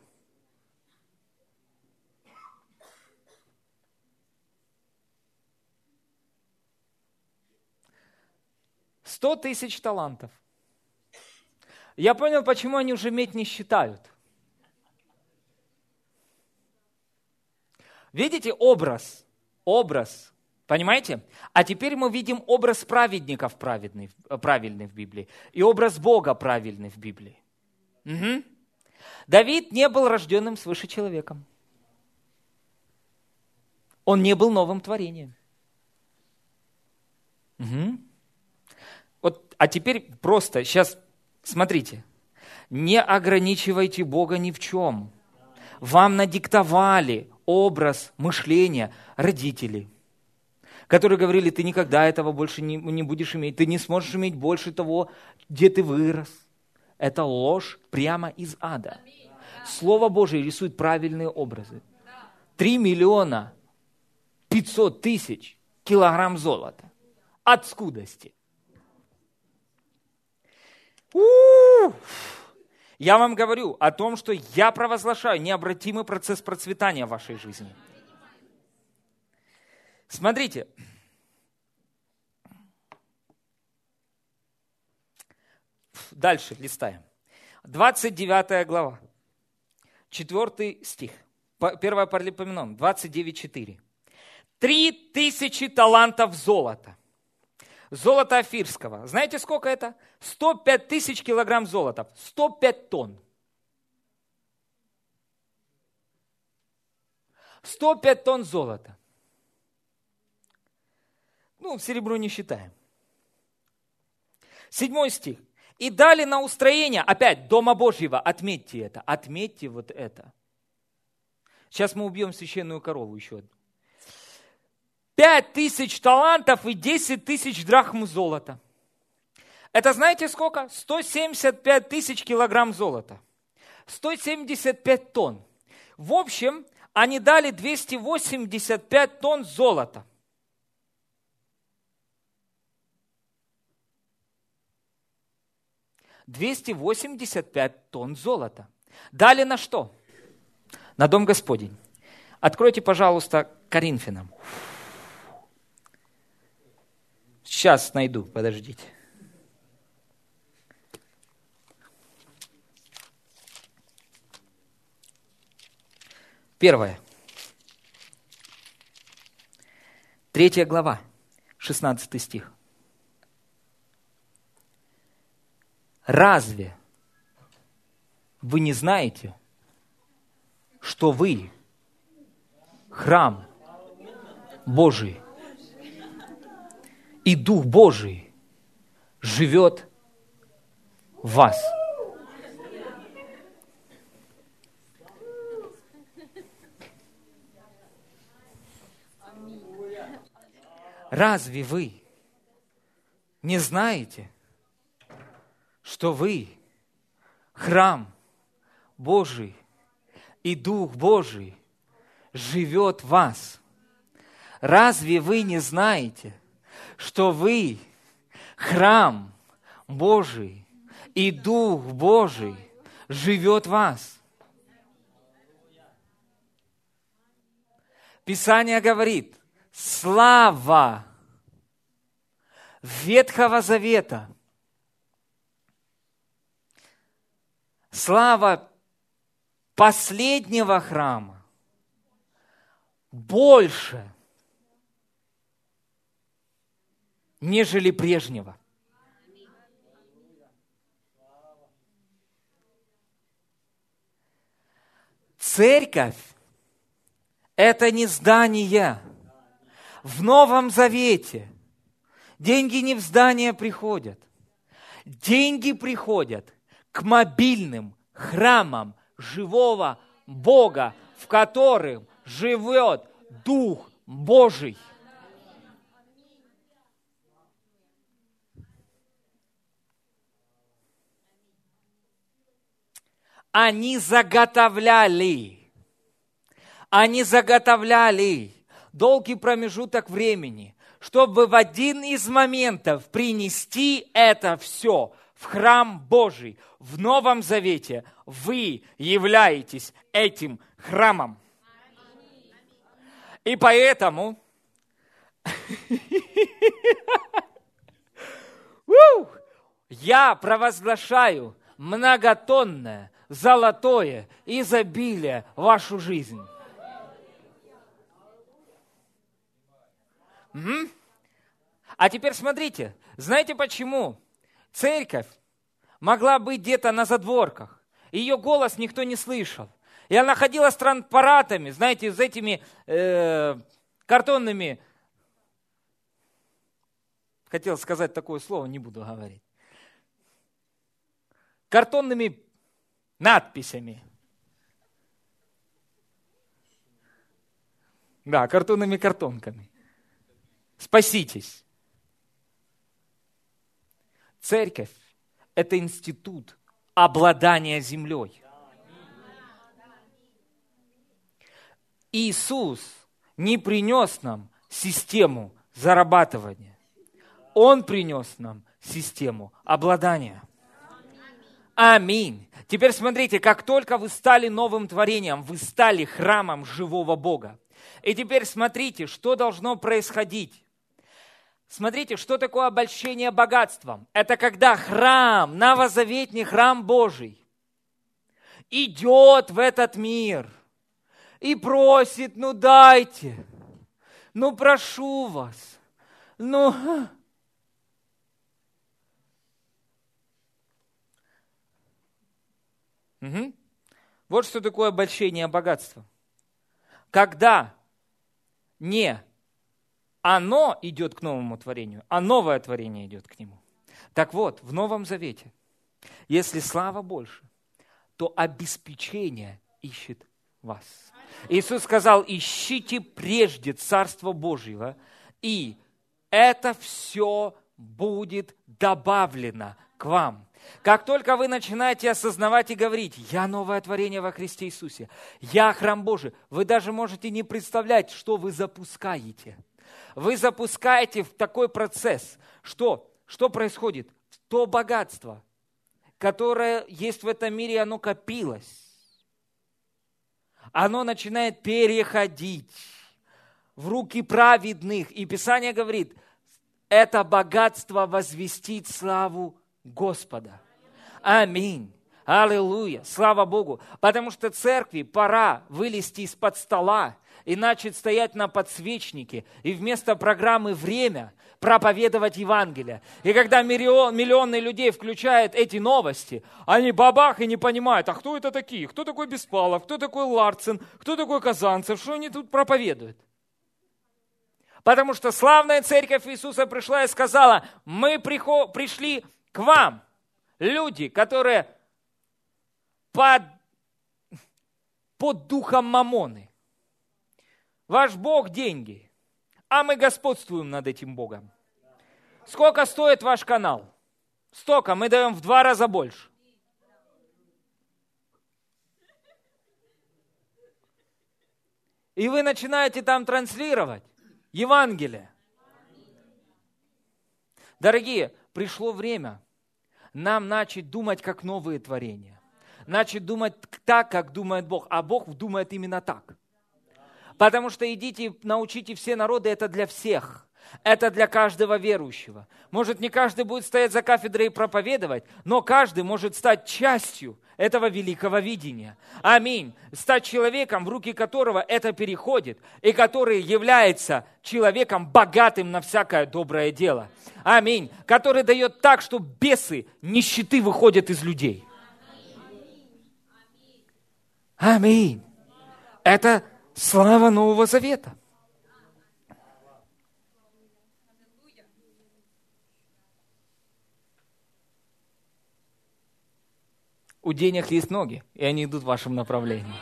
100 тысяч талантов. Я понял, почему они уже медь не считают. Видите образ? Образ. Понимаете? А теперь мы видим образ праведников праведный, правильный в Библии и образ Бога правильный в Библии. Угу. Давид не был рожденным свыше человеком. Он не был новым творением. Угу. Вот, а теперь просто, сейчас, смотрите. Не ограничивайте Бога ни в чем. Вам надиктовали образ мышления родителей, которые говорили, ты никогда этого больше не, не будешь иметь, ты не сможешь иметь больше того, где ты вырос. Это ложь прямо из ада. Слово Божие рисует правильные образы. Три миллиона пятьсот тысяч килограмм золота от скудости – я вам говорю о том, что я провозглашаю необратимый процесс процветания в вашей жизни. Смотрите. Дальше листаем. 29 глава. 4 стих. 1 Паралипоменон, 29.4. Три тысячи талантов золота – золота афирского. Знаете, сколько это? 105 тысяч килограмм золота. 105 тонн. 105 тонн золота. Ну, серебро не считаем. Седьмой стих. И дали на устроение, опять, Дома Божьего, отметьте это, отметьте вот это. Сейчас мы убьем священную корову еще одну. Пять тысяч талантов и десять тысяч драхм золота. Это знаете сколько? 175 тысяч килограмм золота. 175 тонн. В общем, они дали 285 тонн золота. Двести восемьдесят пять тонн золота. Дали на что? На дом Господень. Откройте, пожалуйста, Коринфянам. Сейчас найду, подождите. Первое. Третья глава, 16 стих. Разве вы не знаете, что вы храм Божий, и Дух Божий живет в вас? Разве вы не знаете, что вы храм Божий и Дух Божий живет в вас? Разве вы не знаете, что вы храм Божий и Дух Божий живет в вас? Писание говорит – слава Ветхого Завета, слава последнего храма больше, нежели прежнего. Церковь – это не здание – в Новом Завете деньги не в здание приходят. Деньги приходят к мобильным храмам живого Бога, в котором живет Дух Божий. Они заготовляли, они заготовляли долгий промежуток времени, чтобы в один из моментов принести это все в храм Божий. В Новом Завете вы являетесь этим храмом. И поэтому я провозглашаю многотонное золотое изобилие в вашу жизнь. Угу. А теперь смотрите, знаете почему церковь могла быть где-то на задворках? Ее голос никто не слышал. И она ходила с транспаратами, знаете, с этими э, картонными, хотел сказать такое слово, не буду говорить, картонными надписями. Да, картонными картонками. Спаситесь. Церковь – это институт обладания землей. Иисус не принес нам систему зарабатывания. Он принес нам систему обладания. Аминь. Теперь смотрите, как только вы стали новым творением, вы стали храмом живого Бога. И теперь смотрите, что должно происходить. Смотрите, что такое обольщение богатством? Это когда храм, новозаветний храм Божий, идет в этот мир и просит, ну дайте, ну прошу вас, ну... Угу. Вот что такое обольщение богатства. Когда не оно идет к новому творению, а новое творение идет к нему. Так вот, в Новом Завете, если слава больше, то обеспечение ищет вас. Иисус сказал, ищите прежде Царство Божьего, и это все будет добавлено к вам. Как только вы начинаете осознавать и говорить, я новое творение во Христе Иисусе, я храм Божий, вы даже можете не представлять, что вы запускаете – вы запускаете в такой процесс, что, что происходит? То богатство, которое есть в этом мире, оно копилось. оно начинает переходить в руки праведных. И Писание говорит, это богатство возвестит славу Господа. Аминь. Аллилуйя. Слава Богу. Потому что церкви пора вылезти из-под стола и начать стоять на подсвечнике и вместо программы «Время» проповедовать Евангелие. И когда миллион, миллионы людей включают эти новости, они бабах и не понимают, а кто это такие? Кто такой Беспалов? Кто такой Ларцин? Кто такой Казанцев? Что они тут проповедуют? Потому что славная церковь Иисуса пришла и сказала, мы пришли к вам, люди, которые под, под духом мамоны. Ваш Бог – деньги, а мы господствуем над этим Богом. Сколько стоит ваш канал? Столько, мы даем в два раза больше. И вы начинаете там транслировать Евангелие. Дорогие, пришло время нам начать думать как новые творения. Начать думать так, как думает Бог. А Бог думает именно так. Потому что идите, научите все народы, это для всех. Это для каждого верующего. Может, не каждый будет стоять за кафедрой и проповедовать, но каждый может стать частью этого великого видения. Аминь. Стать человеком, в руки которого это переходит, и который является человеком богатым на всякое доброе дело. Аминь. Который дает так, что бесы, нищеты выходят из людей. Аминь. Это слава Нового Завета. У денег есть ноги, и они идут в вашем направлении.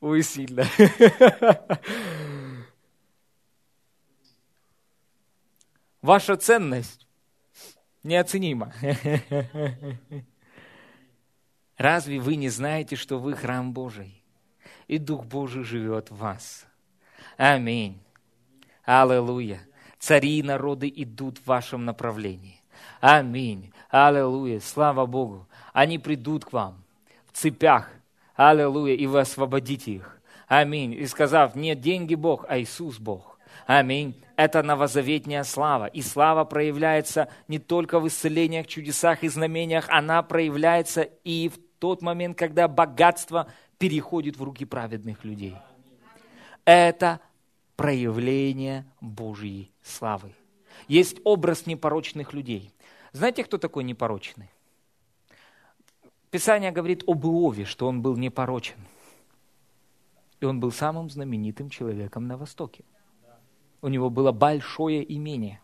Ой, сильно. Ваша ценность неоценима. Разве вы не знаете, что вы храм Божий, и Дух Божий живет в вас? Аминь. Аллилуйя. Цари и народы идут в вашем направлении. Аминь. Аллилуйя. Слава Богу. Они придут к вам в цепях. Аллилуйя. И вы освободите их. Аминь. И сказав, не деньги Бог, а Иисус Бог. Аминь. Это новозаветняя слава. И слава проявляется не только в исцелениях, чудесах и знамениях, она проявляется и в тот момент, когда богатство переходит в руки праведных людей. Это проявление Божьей славы. Есть образ непорочных людей. Знаете, кто такой непорочный? Писание говорит об Иове, что он был непорочен. И он был самым знаменитым человеком на Востоке. У него было большое имение.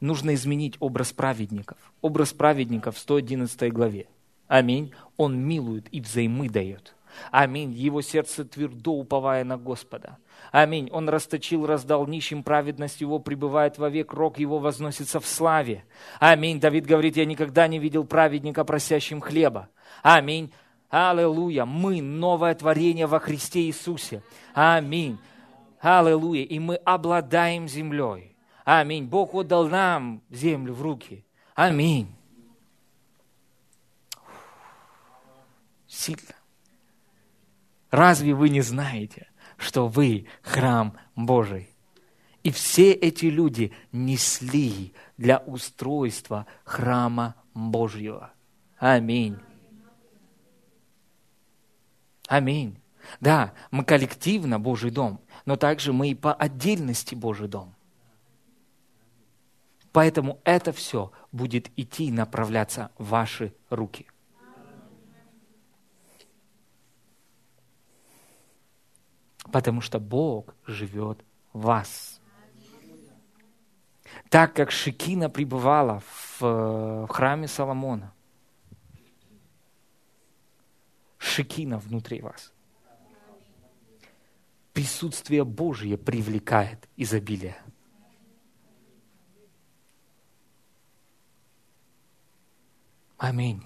Нужно изменить образ праведников. Образ праведников в 111 главе. Аминь. Он милует и взаймы дает. Аминь. Его сердце твердо уповая на Господа. Аминь. Он расточил, раздал нищим, праведность его пребывает вовек, рог его возносится в славе. Аминь. Давид говорит, я никогда не видел праведника, просящим хлеба. Аминь. Аллилуйя. Мы новое творение во Христе Иисусе. Аминь. Аллилуйя. И мы обладаем землей. Аминь. Бог отдал нам землю в руки. Аминь. Сильно. Разве вы не знаете, что вы храм Божий? И все эти люди несли для устройства храма Божьего. Аминь. Аминь. Да, мы коллективно Божий дом, но также мы и по отдельности Божий дом. Поэтому это все будет идти и направляться в ваши руки – потому что Бог живет в вас. Так как Шекина пребывала в, в храме Соломона, Шекина внутри вас. Присутствие Божье привлекает изобилие. Аминь.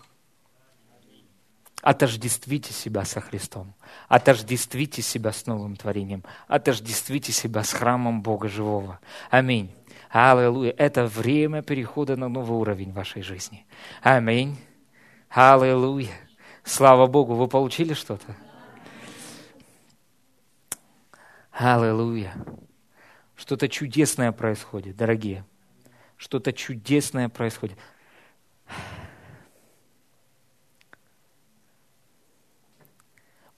Отождествите себя со Христом. Отождествите себя с новым творением. Отождествите себя с храмом Бога Живого. Аминь. Аллилуйя. Это время перехода на новый уровень вашей жизни. Аминь. Аллилуйя. Слава Богу. Вы получили что-то? Аллилуйя. Что-то чудесное происходит, дорогие. Что-то чудесное происходит.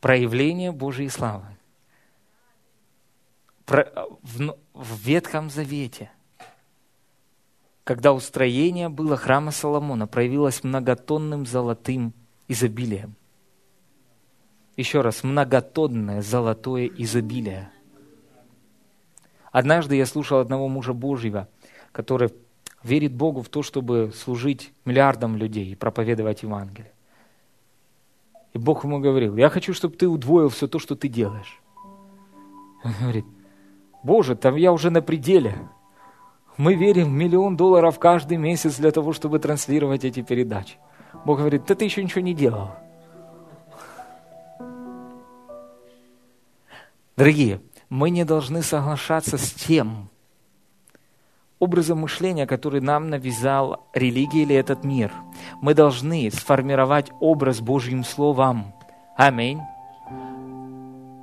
Проявление Божьей славы. В, в Ветхом Завете, когда устроение было храма Соломона, проявилось многотонным золотым изобилием. Еще раз, многотонное золотое изобилие. Однажды я слушал одного мужа Божьего, который верит Богу в то, чтобы служить миллиардам людей и проповедовать Евангелие. И Бог ему говорил, я хочу, чтобы ты удвоил все то, что ты делаешь. Он говорит, Боже, там я уже на пределе. Мы верим в миллион долларов каждый месяц для того, чтобы транслировать эти передачи. Бог говорит, да ты еще ничего не делал. Дорогие, мы не должны соглашаться с тем образом мышления, который нам навязал религия или этот мир – мы должны сформировать образ Божьим Словом. Аминь.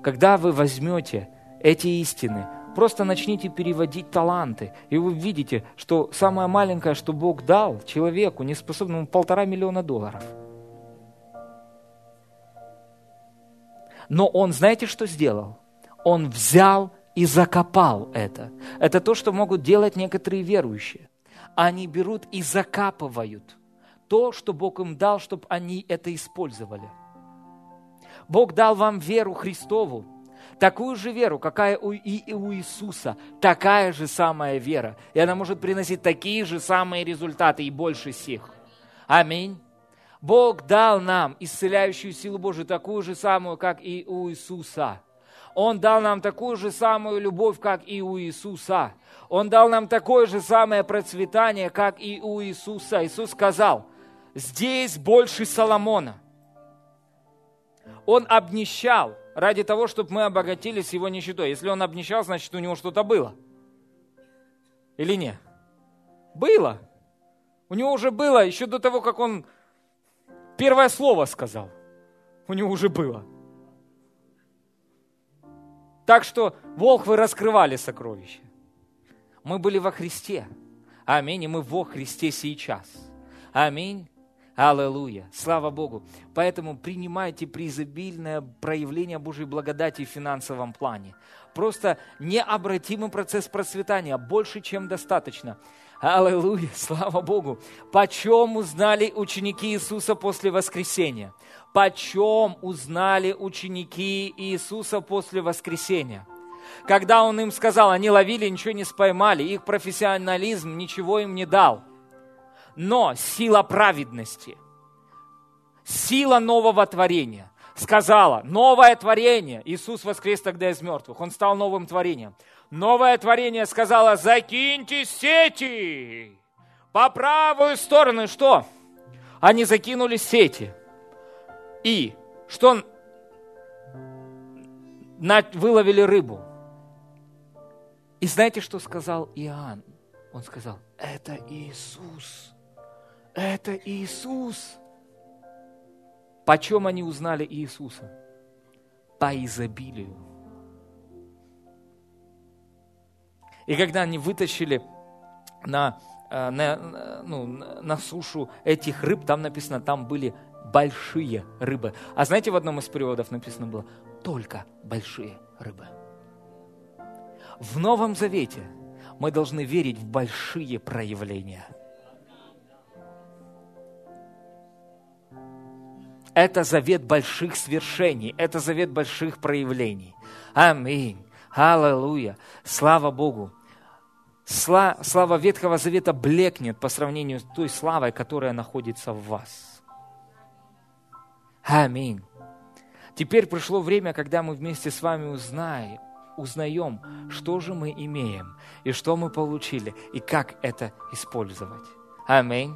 Когда вы возьмете эти истины, просто начните переводить таланты, и вы видите, что самое маленькое, что Бог дал человеку, неспособному полтора миллиона долларов. Но он, знаете, что сделал? Он взял и закопал это. Это то, что могут делать некоторые верующие. Они берут и закапывают – то, что Бог им дал, чтобы они это использовали. Бог дал вам веру Христову, такую же веру, какая у, и у Иисуса, такая же самая вера. И она может приносить такие же самые результаты и больше всех. Аминь. Бог дал нам исцеляющую силу Божию, такую же самую, как и у Иисуса. Он дал нам такую же самую любовь, как и у Иисуса. Он дал нам такое же самое процветание, как и у Иисуса. Иисус сказал, здесь больше Соломона. Он обнищал ради того, чтобы мы обогатились его нищетой. Если он обнищал, значит, у него что-то было. Или нет? Было. У него уже было, еще до того, как он первое слово сказал. У него уже было. Так что, Волк, вы раскрывали сокровища. Мы были во Христе. Аминь. И мы во Христе сейчас. Аминь. Аллилуйя! Слава Богу! Поэтому принимайте преизобильное проявление Божьей благодати в финансовом плане. Просто необратимый процесс процветания, больше, чем достаточно. Аллилуйя! Слава Богу! Почем узнали ученики Иисуса после воскресения? Почем узнали ученики Иисуса после воскресения? Когда Он им сказал, они ловили, ничего не споймали, их профессионализм ничего им не дал – но сила праведности, сила нового творения сказала, новое творение, Иисус воскрес тогда из мертвых, Он стал новым творением. Новое творение сказала, закиньте сети по правую сторону. Что? Они закинули сети. И что? Выловили рыбу. И знаете, что сказал Иоанн? Он сказал, это Иисус. Это Иисус. Почем они узнали Иисуса? По изобилию. И когда они вытащили на, э, на, ну, на сушу этих рыб, там написано, там были большие рыбы. А знаете, в одном из переводов написано было только большие рыбы. В Новом Завете мы должны верить в большие проявления – Это завет больших свершений, это завет больших проявлений. Аминь. Аллилуйя. Слава Богу. Сла, слава Ветхого Завета блекнет по сравнению с той славой, которая находится в вас. Аминь. Теперь пришло время, когда мы вместе с вами узнаем, узнаем, что же мы имеем, и что мы получили, и как это использовать. Аминь.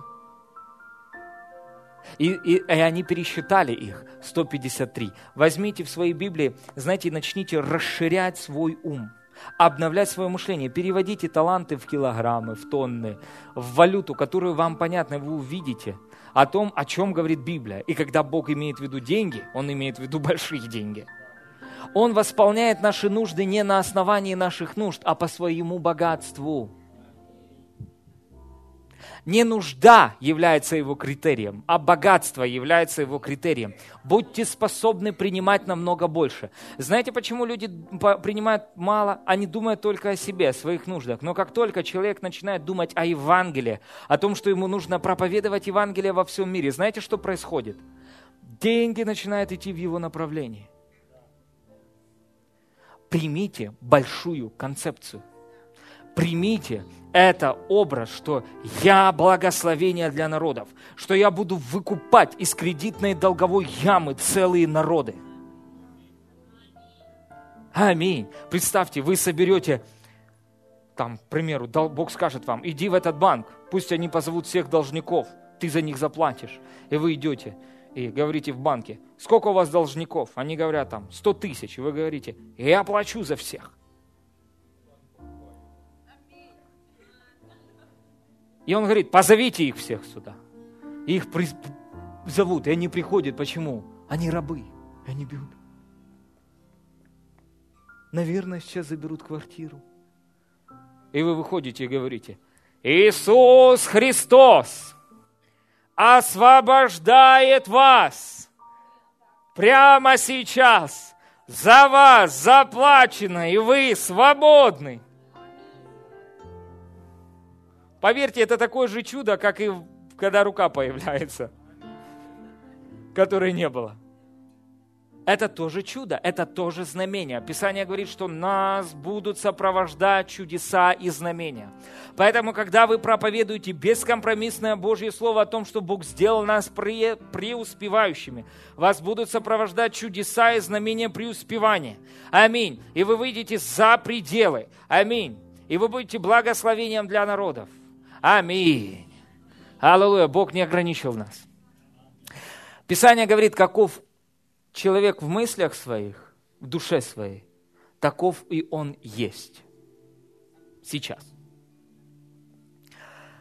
И, и, и они пересчитали их, 153. Возьмите в своей Библии, знаете, начните расширять свой ум, обновлять свое мышление, переводите таланты в килограммы, в тонны, в валюту, которую вам понятно, вы увидите о том, о чем говорит Библия. И когда Бог имеет в виду деньги, Он имеет в виду большие деньги. Он восполняет наши нужды не на основании наших нужд, а по своему богатству. Не нужда является его критерием, а богатство является его критерием. Будьте способны принимать намного больше. Знаете, почему люди принимают мало? Они думают только о себе, о своих нуждах. Но как только человек начинает думать о Евангелии, о том, что ему нужно проповедовать Евангелие во всем мире, знаете, что происходит? Деньги начинают идти в его направлении. Примите большую концепцию – примите это образ, что я благословение для народов, что я буду выкупать из кредитной долговой ямы целые народы. Аминь. Представьте, вы соберете, там, к примеру, Бог скажет вам, иди в этот банк, пусть они позовут всех должников, ты за них заплатишь. И вы идете и говорите в банке, сколько у вас должников? Они говорят там, 100 тысяч. И вы говорите, я плачу за всех. И он говорит, позовите их всех сюда. И их при... зовут, и они приходят. Почему? Они рабы, и они бьют. Наверное, сейчас заберут квартиру. И вы выходите и говорите, Иисус Христос освобождает вас прямо сейчас. За вас заплачено, и вы свободны. Поверьте, это такое же чудо, как и когда рука появляется, которой не было. Это тоже чудо, это тоже знамение. Писание говорит, что нас будут сопровождать чудеса и знамения. Поэтому, когда вы проповедуете бескомпромиссное Божье Слово о том, что Бог сделал нас пре преуспевающими, вас будут сопровождать чудеса и знамения преуспевания. Аминь. И вы выйдете за пределы. Аминь. И вы будете благословением для народов. Аминь. Аллилуйя. Бог не ограничил нас. Писание говорит, каков человек в мыслях своих, в душе своей, таков и он есть. Сейчас.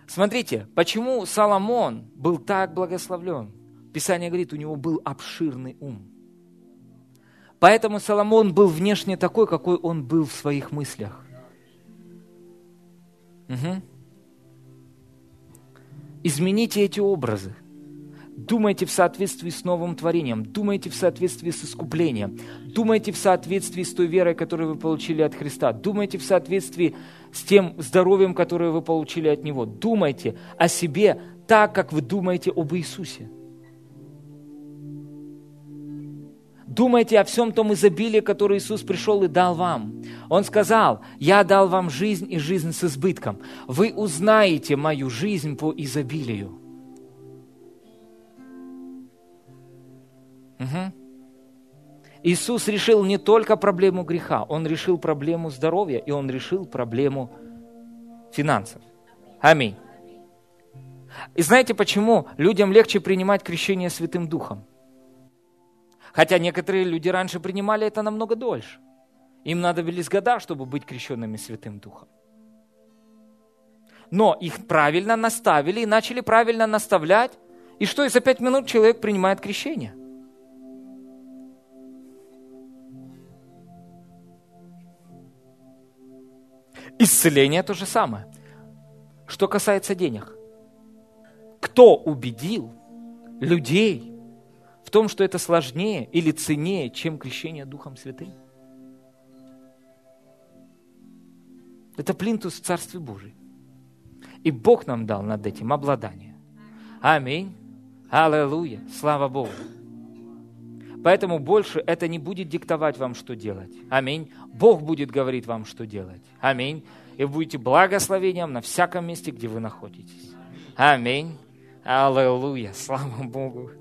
Смотрите, почему Соломон был так благословлен? Писание говорит, у него был обширный ум. Поэтому Соломон был внешне такой, какой он был в своих мыслях. Угу. Измените эти образы. Думайте в соответствии с новым творением, думайте в соответствии с искуплением, думайте в соответствии с той верой, которую вы получили от Христа, думайте в соответствии с тем здоровьем, которое вы получили от Него. Думайте о себе так, как вы думаете об Иисусе. Думайте о всем том изобилии, которое Иисус пришел и дал вам. Он сказал, я дал вам жизнь и жизнь с избытком. Вы узнаете мою жизнь по изобилию. Угу. Иисус решил не только проблему греха, Он решил проблему здоровья, и Он решил проблему финансов. Аминь. И знаете, почему людям легче принимать крещение Святым Духом? Хотя некоторые люди раньше принимали это намного дольше. Им надо были года, чтобы быть крещенными Святым Духом. Но их правильно наставили и начали правильно наставлять. И что, и за пять минут человек принимает крещение. Исцеление то же самое. Что касается денег. Кто убедил людей том, что это сложнее или ценнее, чем крещение Духом Святым? Это плинтус в Царстве Божьем. И Бог нам дал над этим обладание. Аминь. Аллилуйя. Слава Богу. Поэтому больше это не будет диктовать вам, что делать. Аминь. Бог будет говорить вам, что делать. Аминь. И будете благословением на всяком месте, где вы находитесь. Аминь. Аллилуйя. Слава Богу.